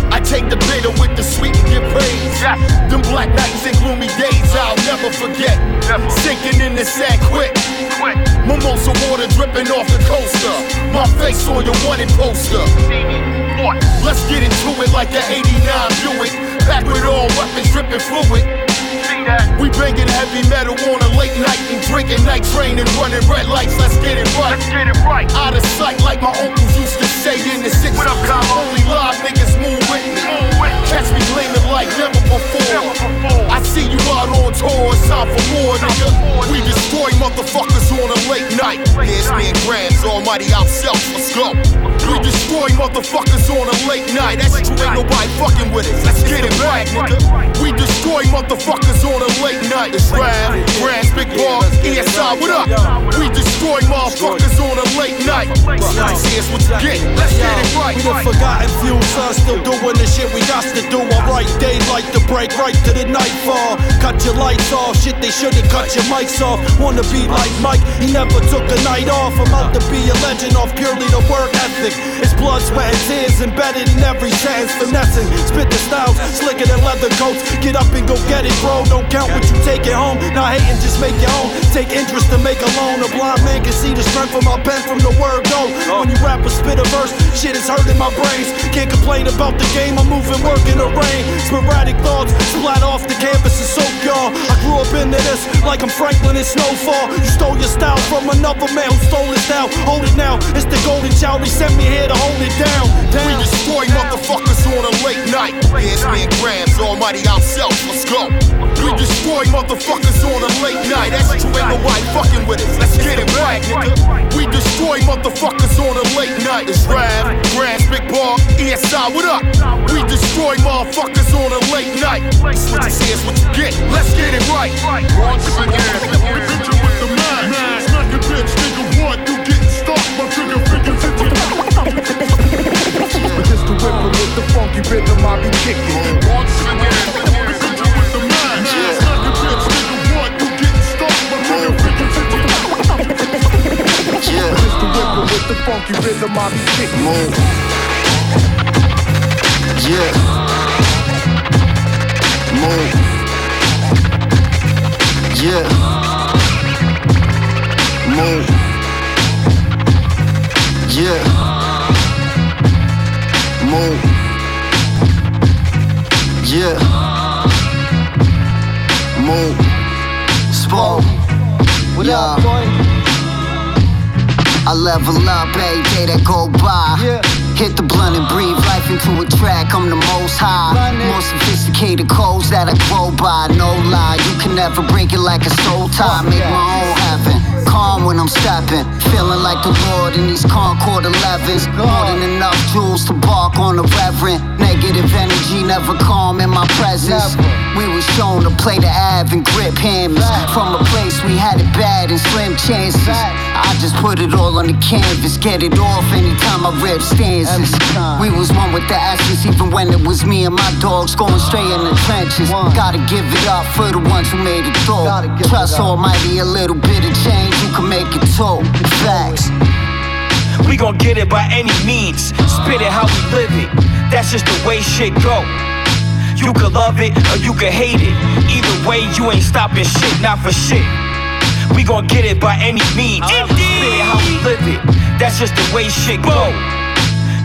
Speaker 6: I take the bitter with the sweet and get praise. Them black nights and gloomy days I'll never forget. Sinking in the sand quick. Mimosa water dripping off the coaster. My face on your wanted poster. Let's get into it like an 89 Buick. Back with all weapons dripping fluid. We banging heavy metal on a late night and drinking night train and running red lights. Let's get it right. Let's get it right. Out of sight, like my uncles used to say in the 60s. What up, Only live niggas move with me. Catch me gleaming like never before. I see you out on tour. It's time for more, nigga. We destroy motherfuckers on a late night. Here's me and Grams, Almighty ourselves. Let's go. We destroy motherfuckers on a late night. That's true, ain't nobody fucking with us. Let's get it right, nigga. We destroy motherfuckers on a late night. Rab, Grams, Big Ball, ESI, what up? We destroy motherfuckers on a late night. Here's what you get. Let's get it right.
Speaker 28: We the forgotten few, son, still doing the shit we got to do. Alright, daylight to break right to the nightfall. Cut your lights off, shit, they should've cut your mics off. Wanna be like Mike, he never took a night off. I'm out to be a legend off purely the work ethic. It's blood, sweat, and tears embedded in every sentence, finessing. Spit the styles, slicker than leather coats. Get up and go get it, bro. Don't count what you take at home. Not hating, just make your own. Take interest to make a loan. A blind man can see the strength of my pen from the word go. When you rap or spit a verse, shit is hurting my brains. Can't complain about the game, I'm moving, work in the rain. Sporadic thoughts splat off the canvas and soak y'all. I grew up into this like I'm Franklin in Snowfall. You stole your style from another man who stole it style. Hold it now, it's the golden child. He sent me here to hold it down.
Speaker 6: We destroy motherfuckers on a late night. Here's me and Grams, Almighty ourselves. Let's go. We destroy motherfuckers on a late night. That's true, ain't nobody fucking with us. Let's get it right, nigga. We destroy motherfuckers on a late night. It's Rab, Grams, Big Ball, ESI, what up? We destroy motherfuckers on a late night. This what you see is what you get. Let's get it right. Once again, hit with the man. Smack a bitch, nigga, what? You getting stuck, my trigger fingers into
Speaker 30: Just to whip 'em with the funky rhythm I be kicking.
Speaker 6: Once again, with the
Speaker 30: funky rhythm I be kicking. Move.
Speaker 19: Yeah. Move. Yeah. Move. Yeah. Move. Yeah. Move. Spoke. What up, boy? I level up every day that go by. Hit the blunt and breathe life into a track. I'm the most high. More sophisticated codes that I grow by. No lie, you can never break it like a soul tie. Make my own heaven. Calm when I'm stepping. Feeling like the Lord in these Concord 11s. More than enough jewels to bark on the reverend. Negative energy never calm in my presence. We was shown to play the Av and grip hammers. From a place we had it bad and slim chances. I just put it all on the canvas, get it off anytime I rip stanzas. We was one with the essence, even when it was me and my dogs going straight in the trenches. Gotta give it up for the ones who made it through. Trust Almighty, a little bit of change, you can make it too. Facts.
Speaker 21: We gon' get it by any means. Spit it how we live it. That's just the way shit go. You could love it or you could hate it. Either way, you ain't stopping shit, not for shit. We gon' get it by any means. Spit it how we live it. That's just the way shit go.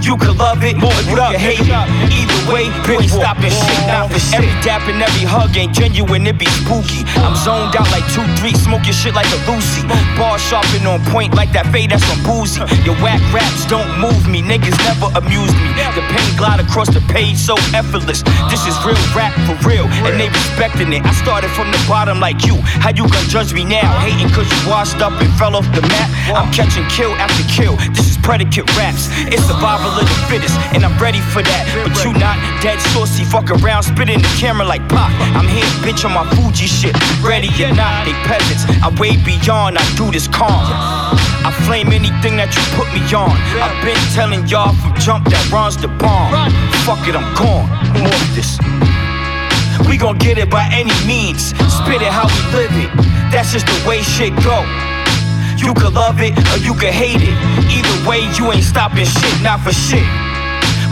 Speaker 21: You could love it, or you can hate it. Either way, you stop stopping shit, not for shit. Every dap and every hug ain't genuine, it be spooky. I'm zoned out like 2-3, smoking shit like a Lucy. Bar sharpened on point like that fade that's on boozy. Your whack raps don't move me, niggas never amuse me. The pain glide across the page so effortless. This is real rap for real, and they respecting it. I started from the bottom like you. How you gonna judge me now? Hating cause you washed up and fell off the map. I'm catching kill after kill. This is predicate raps. It's survival of the fittest, and I'm ready for that. But you not dead saucy, fuck around, spitting the camera like pop. I'm here, bitch, on my Fuji shit. Ready or not, they peasants. I way beyond, I do this calm. I flame anything that you put me on. I've been telling y'all from jump that runs the bomb. Fuck it, I'm gone. More of this. We gon' get it by any means. Spit it how we live it. That's just the way shit go. You could love it or you could hate it. Either way, you ain't stopping shit, not for shit.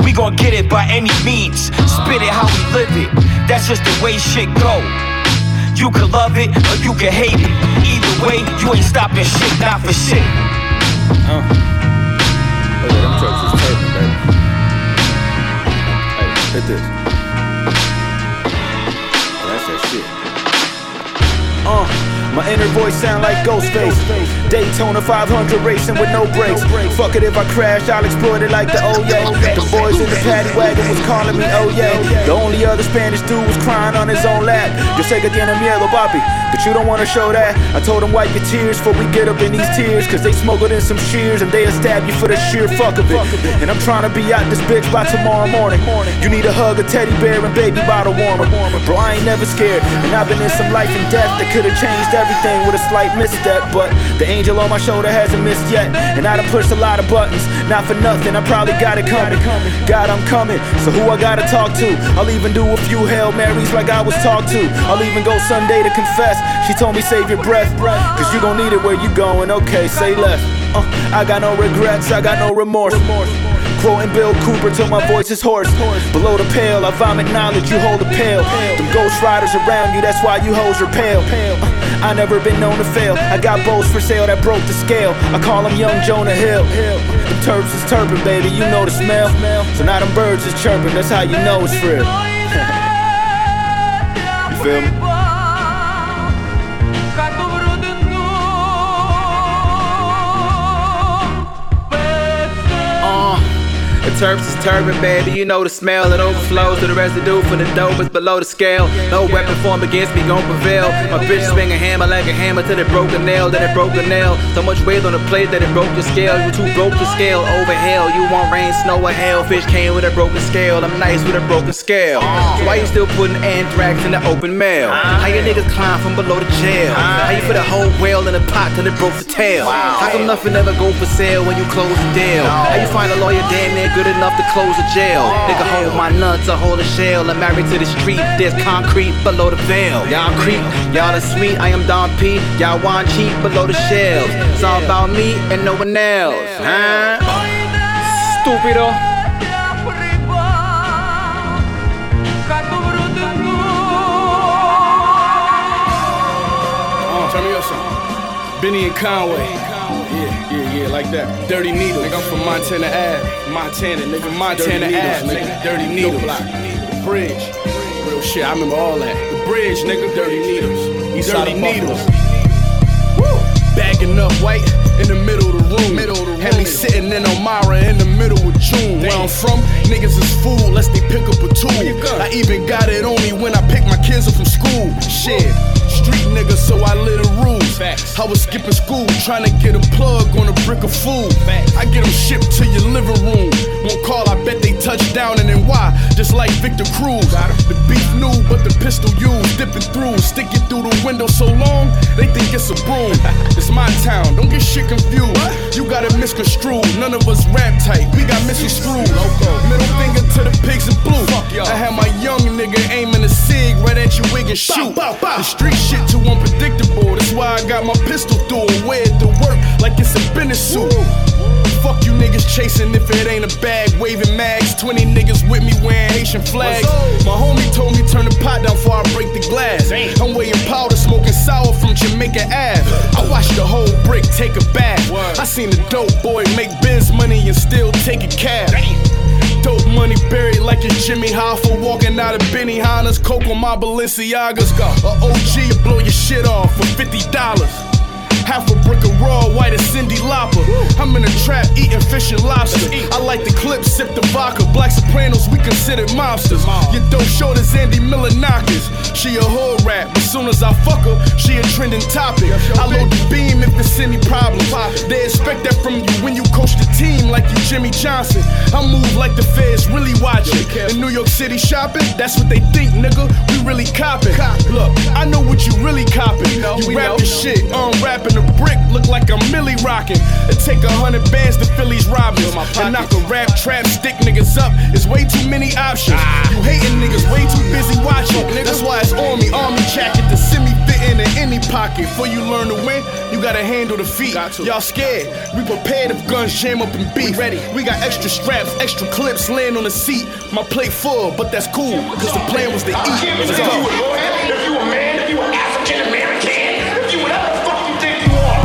Speaker 21: We gon' get it by any means. Spit it how we live it. That's just the way shit go. You could love it or you could hate it. Either way, you ain't stopping shit, not for shit.
Speaker 17: Uh. Look at them trucks is taping, baby. Hey, hit this. Oh, that's that shit.
Speaker 31: Uh, my inner voice sound like Ghostface. Daytona 500 racing with no brakes. Fuck it if I crash, I'll exploit it like the oh yeah. The boys in the paddy wagon was calling me oh yeah. The only other Spanish dude was crying on his own lap. Yo sé que tiene miedo, papi, but you don't wanna show that. I told him wipe your tears before we get up in these tears, cause they smuggled in some shears and they'll stab you for the sheer fuck of it. And I'm trying to be out this bitch by tomorrow morning. You need a hug, a teddy bear, and baby bottle warmer. Bro, I ain't never scared, and I've been in some life and death that could've changed everything with a slight misstep. But the angel on my shoulder hasn't missed yet, and I done pushed a lot of buttons. Not for nothing, I probably got it coming. God, I'm coming, so who I gotta talk to? I'll even do a few Hail Marys like I was talked to. I'll even go Sunday to confess. She told me save your breath, cause you gon' need it where you going. Okay, say left. Uh, I got no regrets, I got no remorse. Quoting Bill Cooper till my voice is hoarse. Below the pale, I vomit knowledge, you hold a pail. Them ghost riders around you, that's why you hoes are pale. Uh, I never been known to fail. I got bows for sale that broke the scale. I call them Young Jonah Hill. The terps is turpin', baby, you know the smell. So now them birds is chirping, that's how you know it's real. you feel me?
Speaker 17: Terps is turbin, baby. You know the smell. It overflows to the residue for the dope is below the scale. No weapon formed against me gon' prevail. My bitch swing a hammer like a hammer till it broke a nail, then it broke a nail. So much weight on the plate that it broke the scale. You too broke to scale. Over hell, you want rain, snow, or hail. Fish came with a broken scale. I'm nice with a broken scale. So why you still putting anthrax in the open mail? How you niggas climb from below the jail? How you put a whole whale in a pot till it broke the tail? How come nothing ever go for sale when you close the deal? How you find a lawyer damn near good enough to close a jail? Nigga hold my nuts, I hold a shell. I'm married to the street, there's concrete below the veil. Y'all creep, y'all are sweet, I am Don P. Y'all want cheap below the shells. It's all about me and no one else. Huh? Stupido.
Speaker 30: Benny and Conway. Yeah, yeah, yeah, like that. Dirty Needles. Nigga, I'm from Montana Ave. Montana, nigga. Montana Dirty Ave, Needles, nigga. Dirty Needles. block. The bridge. Real shit, I remember all that. The bridge, nigga. Dirty Needles. Side Dirty of. Needles. Bagging up white in the middle of the room. Had me sitting in Elmira in the middle of June. Where I'm from, niggas is fool, lest they pick up a tool. I even got it on me when I pick my kids up from school. Shit, street nigga, so I live the rules. I was skipping school, trying to get a plug on a brick of food. I get them shipped to your living room. Won't call, I bet they touch down and then why? Just like Victor Cruz. The beef new, but the pistol used. Dipping through, stick it through the window so long, they think it's a broom. It's my town, don't get shit confused. You got it misconstrued. None of us rap tight, we got misconstrued. Middle finger to the pigs in blue. Fuck I had my young nigga aiming a cig right at your wig and shoot. The street shit too unpredictable. That's why I got my pistol through and wear it to work like it's a business suit. fuck you niggas chasing if it ain't a bag. Waving mags, 20 niggas with me wearing Haitian flags. My homie told me turn the pot down before I break the glass. I'm weighing powder, smoking sour from Jamaica Ave. I watched the whole brick take a bath. I seen the dope boy make biz money and still take a cab. Dope money buried like it's Jimmy Hoffa walking out of Benihana's Coke on my Balenciagas. A OG blow your shit off for fifty dollars. Half a brick of raw white as Cyndi Lauper. I'm in a trap eating fish and lobster. I like the clip, sip the vodka. Black Sopranos, we considered mobsters. Your dope short as Andy Milonakis. She a hood rap, but soon as I fuck her, she a trending topic. I load the beam if there's any problems. They expect that from you when you coach the team like you Jimmy Johnson. I move like the feds really watching. In New York City shopping, that's what they think, nigga. We really copping. Look, I know what you really copping. You rap the shit, uh, I'm rapping the brick, look like I'm Millie rocking. It take a hundred bands to Phillies robbers. And knock a rap trap stick niggas up. It's way too many options. You hating niggas way too busy watching. That's why it's on me, army jacket to semi fit in any pocket. Before you learn to win, you gotta handle the feet. Y'all scared? We prepared if guns jam up and beef. Ready? We got extra straps, extra clips laying on the seat. My plate full, but that's cool, cause the plan was to eat. Let's go.
Speaker 2: If you a man, if you an African American, if you whatever the fuck you think you are.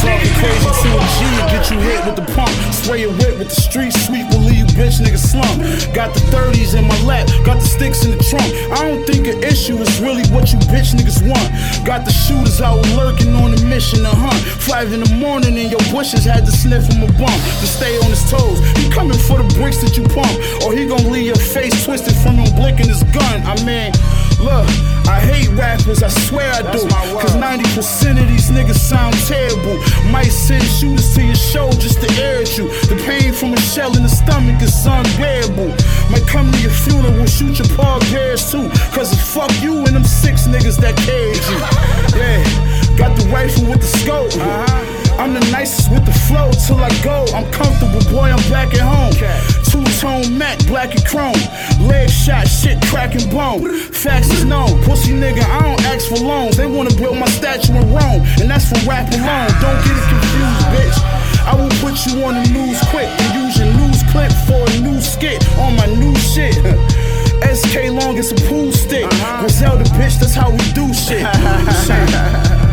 Speaker 32: Talking crazy to a G, get you hit with the pump. Spray your whip with the street sweep, will leave you bitch nigga slump. Got the 30s in my lap, got the sticks in the trunk. I don't think an issue is really what you bitch niggas want. Got the shooters out lurking on a mission to hunt. Five in the morning and your bushes had to sniff him a bump to stay on his toes. He coming for the bricks that you pump, or he gon' leave your face twisted from him blinking his gun. I mean, look, I hate rappers, I swear I do. Cause 90% of these niggas sound terrible. Might send shooters to your show just to air at you. The pain from a shell in the stomach is unbearable. Might come to your funeral, shoot your paw bears too. Cause it's fuck you and them six niggas that carried you. Yeah, got the rifle with the scope. I'm the nicest with the flow till I go. I'm comfortable, boy, I'm back at home. Two tone Mac, black and chrome. Leg shot, shit cracking bone. Facts is known. Pussy nigga, I don't ask for loans. They wanna build my statue in Rome, and that's for rap alone. Don't get it confused, bitch. I will put you on the news quick and use your news clip for a new skit on my new shit. SK long as a pool stick. Uh-huh. Griselda bitch, that's how we do shit. yeah,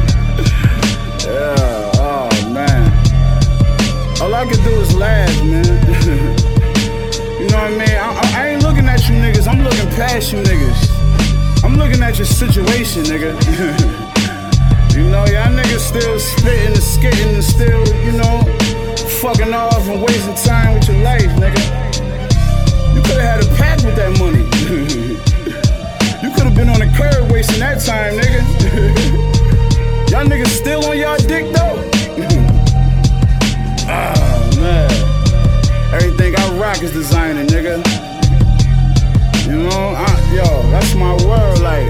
Speaker 32: Laugh, man. you know what I mean? I, I, I ain't looking at you niggas, I'm looking past you niggas. I'm looking at your situation, nigga. you know, y'all niggas still spitting and skitting and still, you know, fucking off and wasting time with your life, nigga. You could've had a pack with that money. you could've been on the curb wasting that time, nigga. y'all niggas still on y'all dick though? Everything I rock is designer, nigga. You know, I, yo, that's my world. Like,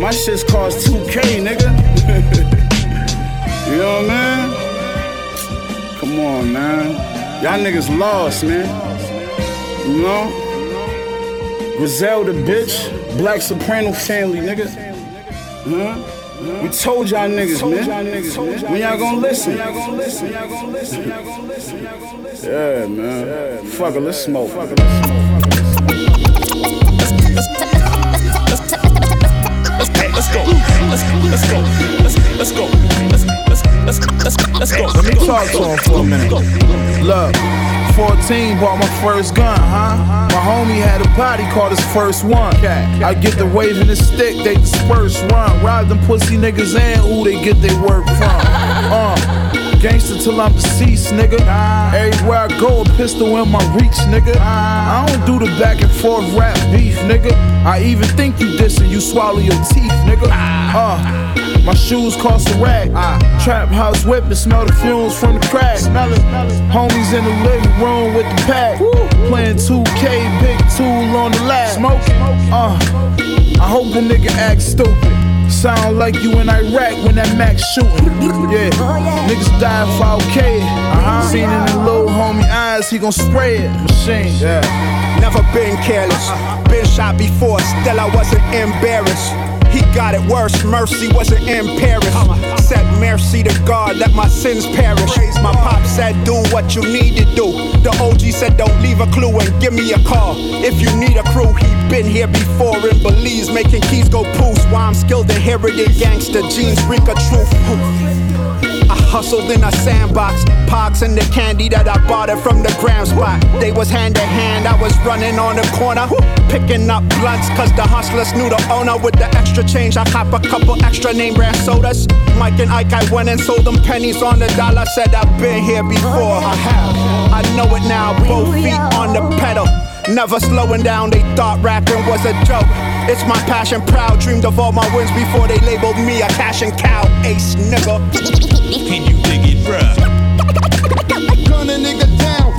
Speaker 32: my shit's cost 2K, nigga. you know what I mean? Come on, man. Y'all niggas lost, man. You know? Griselda, bitch. Black Soprano family, nigga. Huh? We told y'all niggas, man. When y'all gonna listen? Y'all gon listen, y'all gon' listen, y'all gon' listen. Yeah, man. Fuck it, let's smoke.
Speaker 2: Let's go. Let's go. Let's go. Let's let's go. Let's let's let's let's let's go.
Speaker 32: Let me talk to him for a minute. Look, 14 bought my first gun, huh? My homie had a body called his first one. I get the waving the stick, they disperse, run. Ride them pussy niggas and who they get their work from. Uh, gangster till I'm deceased, nigga. Everywhere I go, a pistol in my reach, nigga. I don't do the back and forth rap beef, nigga. I even think you dissing, you swallow your teeth, nigga. Uh, my shoes cost a rag. Trap house whipping, smell the fumes from the crack. Smell it, Homies in the living room with the pack. Playing 2K, big tool on the lap. Smoking. Uh, I hope a nigga act stupid. Sound like you in Iraq when that Mac shooting. Yeah, niggas die for okay. Uh-huh. Seen in the little homie eyes, he gon' spray it. Machine. Yeah.
Speaker 33: Never been careless. Been shot before, still I wasn't embarrassed. He got it worse. Mercy wasn't in Paris. Said mercy to God, let my sins perish. My pop said, do what you need to do. The OG said, don't leave a clue and give me a call. If you need a crew, he been here before in Belize, making keys go poos. Why I'm skilled in heritage gangster jeans, reek of truth. Hustled in a sandbox, pox and the candy that I bought it from the gram spot. They was hand to hand, I was running on the corner, picking up blunts, cause the hustlers knew the owner. With the extra change, I cop a couple extra name brand sodas. Mike and Ike, I went and sold them pennies on the dollar. Said I've been here before, I have. I know it now, both feet on the pedal. Never slowing down, they thought rapping was a joke. It's my passion, proud. Dreamed of all my wins before they labeled me a cash and cow ace nigga.
Speaker 34: Can you dig it, bruh?
Speaker 33: Gun a nigga down.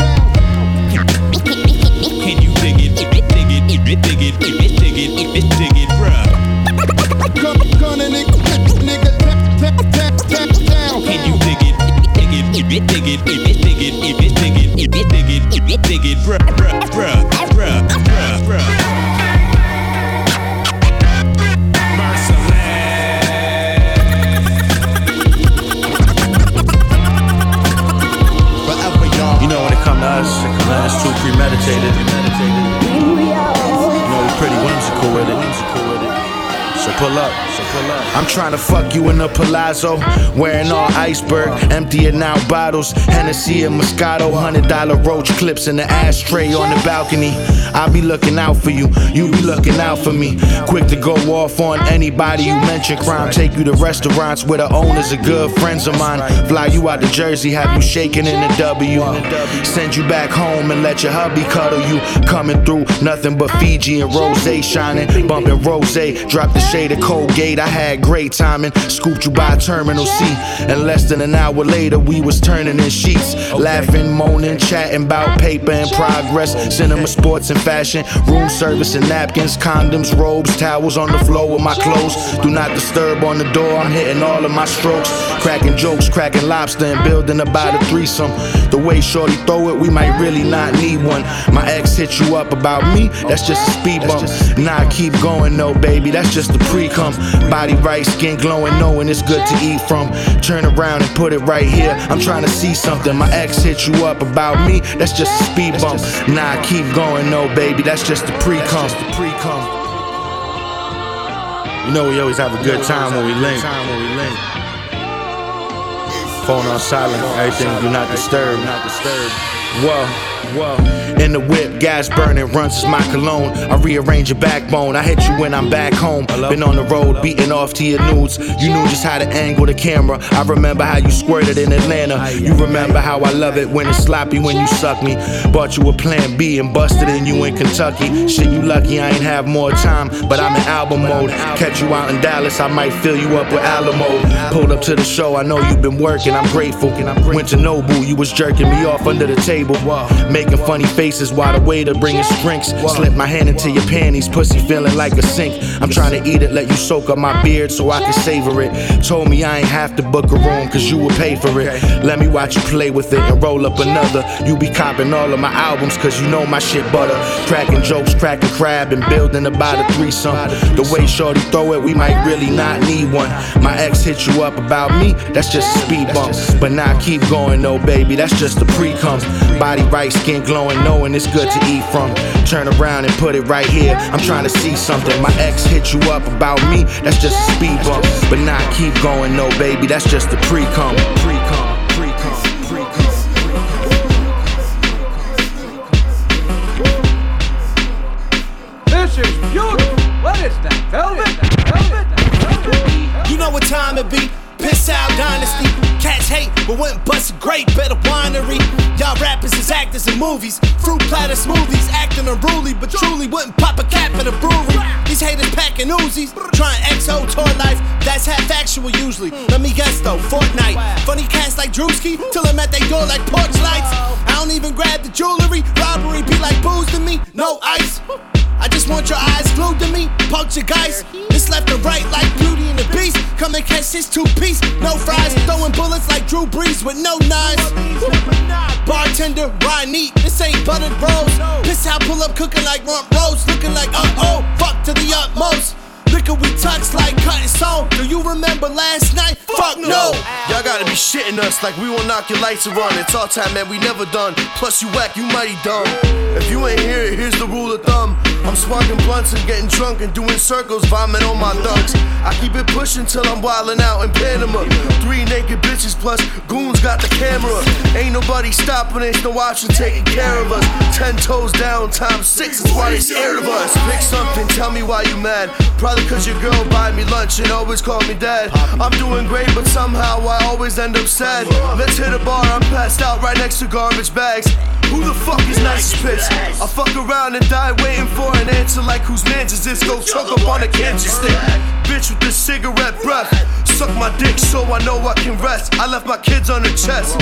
Speaker 34: Can you dig it? Dig it, dig it, dig it, dig it, dig it, dig it, dig it, bruh.
Speaker 33: Gun a nigga, nigga down.
Speaker 34: Can you dig it? Dig it, dig it, dig it, dig it, dig it, dig it, dig it, dig it, bruh, bruh, bruh, bruh, bruh, bruh.
Speaker 35: Now it's too premeditated. No, know, pretty whimsical with it. So pull up.
Speaker 36: I'm trying to fuck you in a palazzo, wearing all iceberg, emptying out bottles, Hennessy and Moscato, hundred dollar roach clips in the ashtray on the balcony. I'll be looking out for you, you be looking out for me. Quick to go off on anybody you mention crime. Take you to restaurants where the owners are good friends of mine. Fly you out to Jersey, have you shaking in the W. Send you back home and let your hubby cuddle you. Coming through, nothing but Fiji and rose shining, bumping rose. Drop the shade of Colgate, I had great timing. Scooped you by Terminal C, and less than an hour later, we was turning in sheets, laughing, moaning, chatting about paper and progress, cinema, sports, and fashion, room service and napkins, condoms, robes, towels on the floor with my clothes. Do not disturb on the door. I'm hitting all of my strokes, cracking jokes, cracking lobster, and building about a threesome. The way Shorty throw it, we might really not need one. My ex hit you up about me, that's just a speed bump. Nah, keep going no, baby, that's just the pre-cum. Body right, skin glowing, knowing it's good to eat from. Turn around and put it right here. I'm trying to see something. My ex hit you up about me, that's just a speed bump. Nah, keep going no, baby, that's just the pre-cum. You know we always have a good time when we link. Phone on silent, everything do not disturb. Whoa, whoa. In the whip, gas burning, runs is my cologne. I rearrange your backbone. I hit you when I'm back home. Been on the road, beating off to your nudes. You knew just how to angle the camera. I remember how you squirted in Atlanta. You remember how I love it when it's sloppy when you suck me. Bought you a plan B and busted in you in Kentucky. Shit, you lucky I ain't have more time, but I'm in album mode. Catch you out in Dallas, I might fill you up with Alamo. Pulled up to the show, I know you've been working, I'm grateful. Went to Nobu, you was jerking me off under the table. Making funny faces while the waiter bringing drinks. Slip my hand into your panties, pussy feeling like a sink. I'm trying to eat it, let you soak up my beard so I can savor it. Told me I ain't have to book a room, cause you would pay for it. Let me watch you play with it and roll up another. You be copping all of my albums, cause you know my shit butter. Cracking jokes, cracking crab, and building about a threesome. The way Shorty throw it, we might really not need one. My ex hit you up about me, that's just a speed bump. But now keep going though, baby, that's just the pre cum. Body right, skin glowing, knowing it's good to eat from. Turn around and put it right here. I'm trying to see something. My ex hit you up about me, that's just a speed bump. But now keep going no, baby, that's just the pre cum.
Speaker 17: Actors in movies. Fruit platter smoothies, acting unruly, but truly wouldn't pop a cap at a brewery. These haters packing Uzis, trying XO tour life. That's half factual usually. Let me guess though, Fortnite. Funny cats like Drewski, till I'm at their door like porch lights. I don't even grab the jewelry. Robbery be like booze to me, no ice. I just want your eyes glued to me, poke your guys. It's left and right like Beauty and the Beast. Come and catch this two piece, no fries. Throwing bullets like Drew Brees with no knives. Bartender, Ryan Neat, this ain't buttered rolls. Piss out, pull up cooking like rump roast. Looking like, uh oh, fuck to the utmost.
Speaker 28: Liquor we touch like cutting stone. Do you remember last night? Fuck no.
Speaker 37: Y'all gotta be shitting us like we won't knock your lights and run. It's all time, man, we never done. Plus, you whack, you mighty dumb. If you ain't hear it, here's the rule of thumb. I'm smoking blunts and getting drunk and doing circles, vomit on my dunks. I keep it pushing till I'm wildin' out in Panama. Three naked bitches plus goons got the camera. Ain't nobody stopping us, no option taking care of us. Ten toes down, times six, is why they scared of us. Pick something, tell me why you mad. Probably cause your girl buy me lunch and always call me dad. I'm doing great, but somehow I always end up sad. Let's hit a bar, I'm passed out right next to garbage bags. Who the fuck is nice pitch? I fuck around and die waiting for an answer like whose man's is this? Go choke up on a cancer stick. Bitch with the cigarette breath. Suck my dick so I know I can rest. I left my kids on the chest.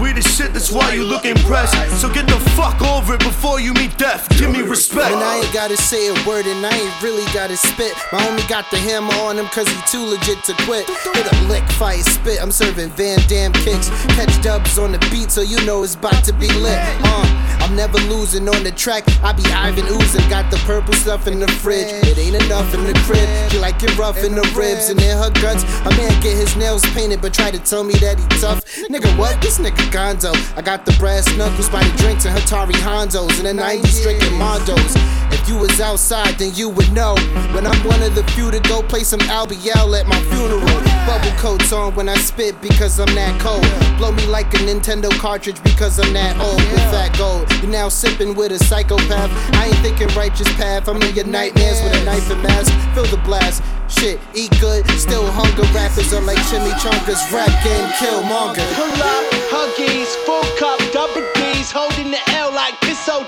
Speaker 37: We the shit, that's why you look impressed. So get the fuck over it before you meet death. Give me respect.
Speaker 38: And I ain't gotta say a word and I ain't really gotta spit. My homie got the hammer on him cause he too legit to quit. Hit a lick, fight, spit. I'm serving Van Damme kicks. Catchdubs on the beat so you know it's about to be lit. Uh, I'm never losing on the track. I be Ivan oozing. Got the purple stuff in the fridge. It ain't enough in the crib. She like it rough in the ribs and in her guts. A man get his nails painted but try to tell me that he tough. Nigga, what? This nigga gonzo. I got the brass knuckles by the drinks and Hatari Hondos. In the 90s, drinking Mondos. If you was outside, then you would know. When I'm one of the few to go play some Albiel at my funeral. Bubble coats on when I spit because I'm that cold. Blow me like a Nintendo cartridge because I'm that old with fat gold. You now sipping with a psychopath. I ain't thinking righteous path. I'm in your nightmares with a knife and mask. Feel the blast. Shit, eat good, still hunger. Rappers are like chimichangas. Rap game, kill monger.
Speaker 28: Pull up, huggies, full cup, double D's, holding the L like this OW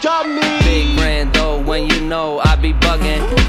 Speaker 28: dummy.
Speaker 9: Big brand though, when you know I be bugging.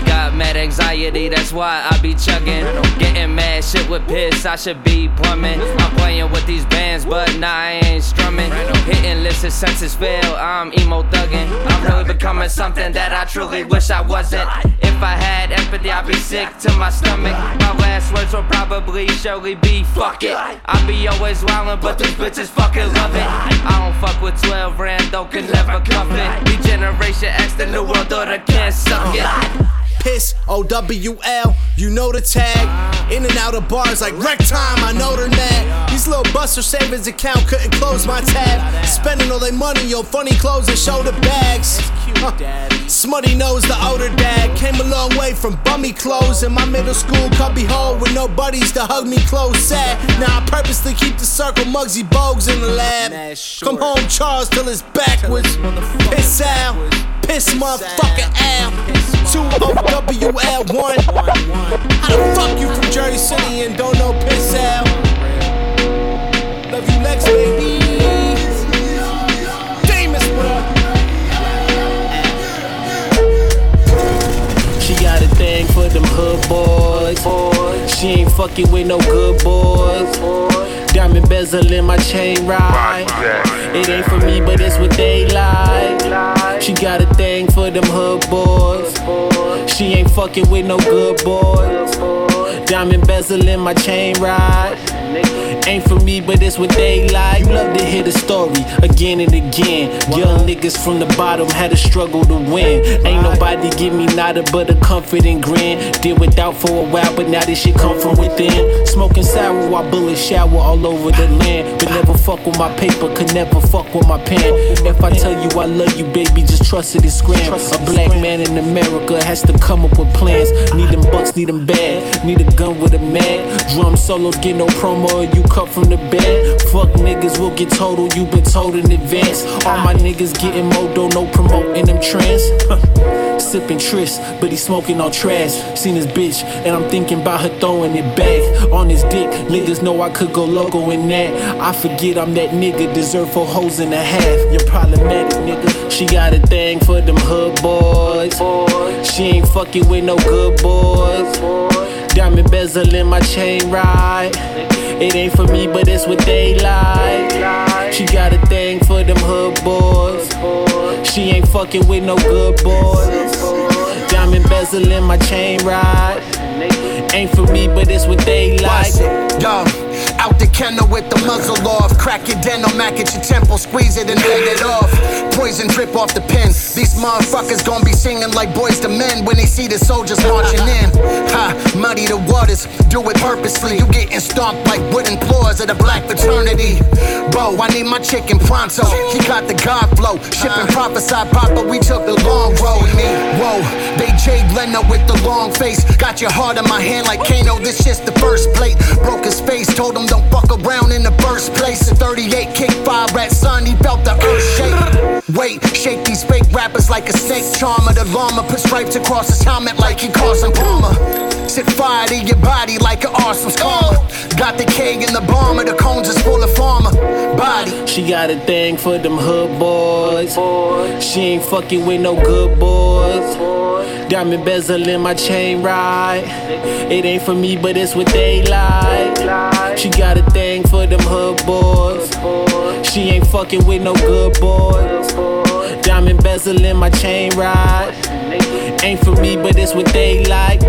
Speaker 9: Anxiety, that's why I be chugging. Getting mad shit with piss, I should be plumbing. I'm playing with these bands, but nah, I ain't strumming. Hitting lists of senses fail, I'm emo thugging. I'm really becoming something that I truly wish I wasn't. If I had empathy, I'd be sick to my stomach. My last words will probably surely be fuck it. I be always wildin', but these bitches fucking love it. I don't fuck with 12 rand, though, can never cuff it. We generation X, the new world order can't suck it.
Speaker 28: Piss, O-W-L, you know the tag. In and out of bars like wreck time, I know they're mad. These little buster savings account couldn't close my tab. Spending all their money on funny clothes and shoulder bags. Huh. Smutty knows the older dad came a long way from bummy clothes in my middle school cubby hole with no buddies to hug me close. Sad. Now I purposely keep the circle Muggsy Bogues in the lab. Come home, Charles, till it's backwards. Piss out, piss motherfucker out. Two O W L one. How the fuck you from Jersey City and don't know piss out? Love you, Lex, baby. Famous, bro.
Speaker 39: She got a thing for them hood boys. She ain't fucking with no good boys. Diamond bezel in my chain ride. It ain't for me, but it's what they like. She got a thing for them hood boys. She ain't fucking with no good boys. Diamond bezel in my chain ride. Ain't for me, but it's what they like. Love to hear the story again and again. Young niggas from the bottom had to struggle to win. Ain't nobody give me nada but a comfort and grin. Did without for a while, but now this shit come from within. Smoking sour while bullets shower all over the land. But never fuck with my paper, could never fuck with my pen. If I tell you I love you, baby, just trust it is scram. A black man in America has to come up with plans. Need them bucks, need them bad. Need a gun with a mag. Drum solos get no promo, or you cut from the bed. Fuck niggas we'll get total, you been told in advance. All my niggas getting modo, no promoting them trends. Sipping tris, but he smoking on trash. Seen his bitch, and I'm thinking about her throwing it back on his dick. Niggas know I could go loco in that. I forget I'm that nigga, deserve four hoes and a half. You're problematic, nigga. She got a thing for them hood boys. She ain't fucking with no good boys. Diamond bezel in my chain ride. It ain't for me, but it's what they like. She got a thing for them hood boys. She ain't fucking with no good boys. Diamond bezel in my chain ride. Ain't for me, but it's what they like.
Speaker 20: Yo, Out the kennel with the muzzle off. Crack your dental, mac at your temple, squeeze it and head it off. Poison drip off the pen. These motherfuckers gon' be singing like Boyz II Men when they see the soldiers marching in. Ha, muddy the waters, do it purposely. You getting stomped like wooden floors at a black fraternity. Bo, I need my chicken pronto. He got the God flow. Shipping prophesied papa, we took the long road. Me, Whoa, they Jay Leno with the long face. Got your heart in my hand like Kano, this shit's the first plate. Broke his face, told him don't fuck around in the first place. A 38 kick five rat son, he felt the earth shake. Wait, shake these fake rappers like a snake charmer. The llama put stripes across his helmet like he Carson Palmer. Set fire to your body like an karma. Got the keg in the bomber, the cones is full of farmer. Body.
Speaker 39: She got a thing for them hood boys. She ain't fucking with no good boys. Diamond bezel in my chain ride. It ain't for me, but it's what they like. She got a thing for them hood boys. She ain't fucking with no good boys. Diamond bezel in my chain ride. Ain't for me, but it's what they like.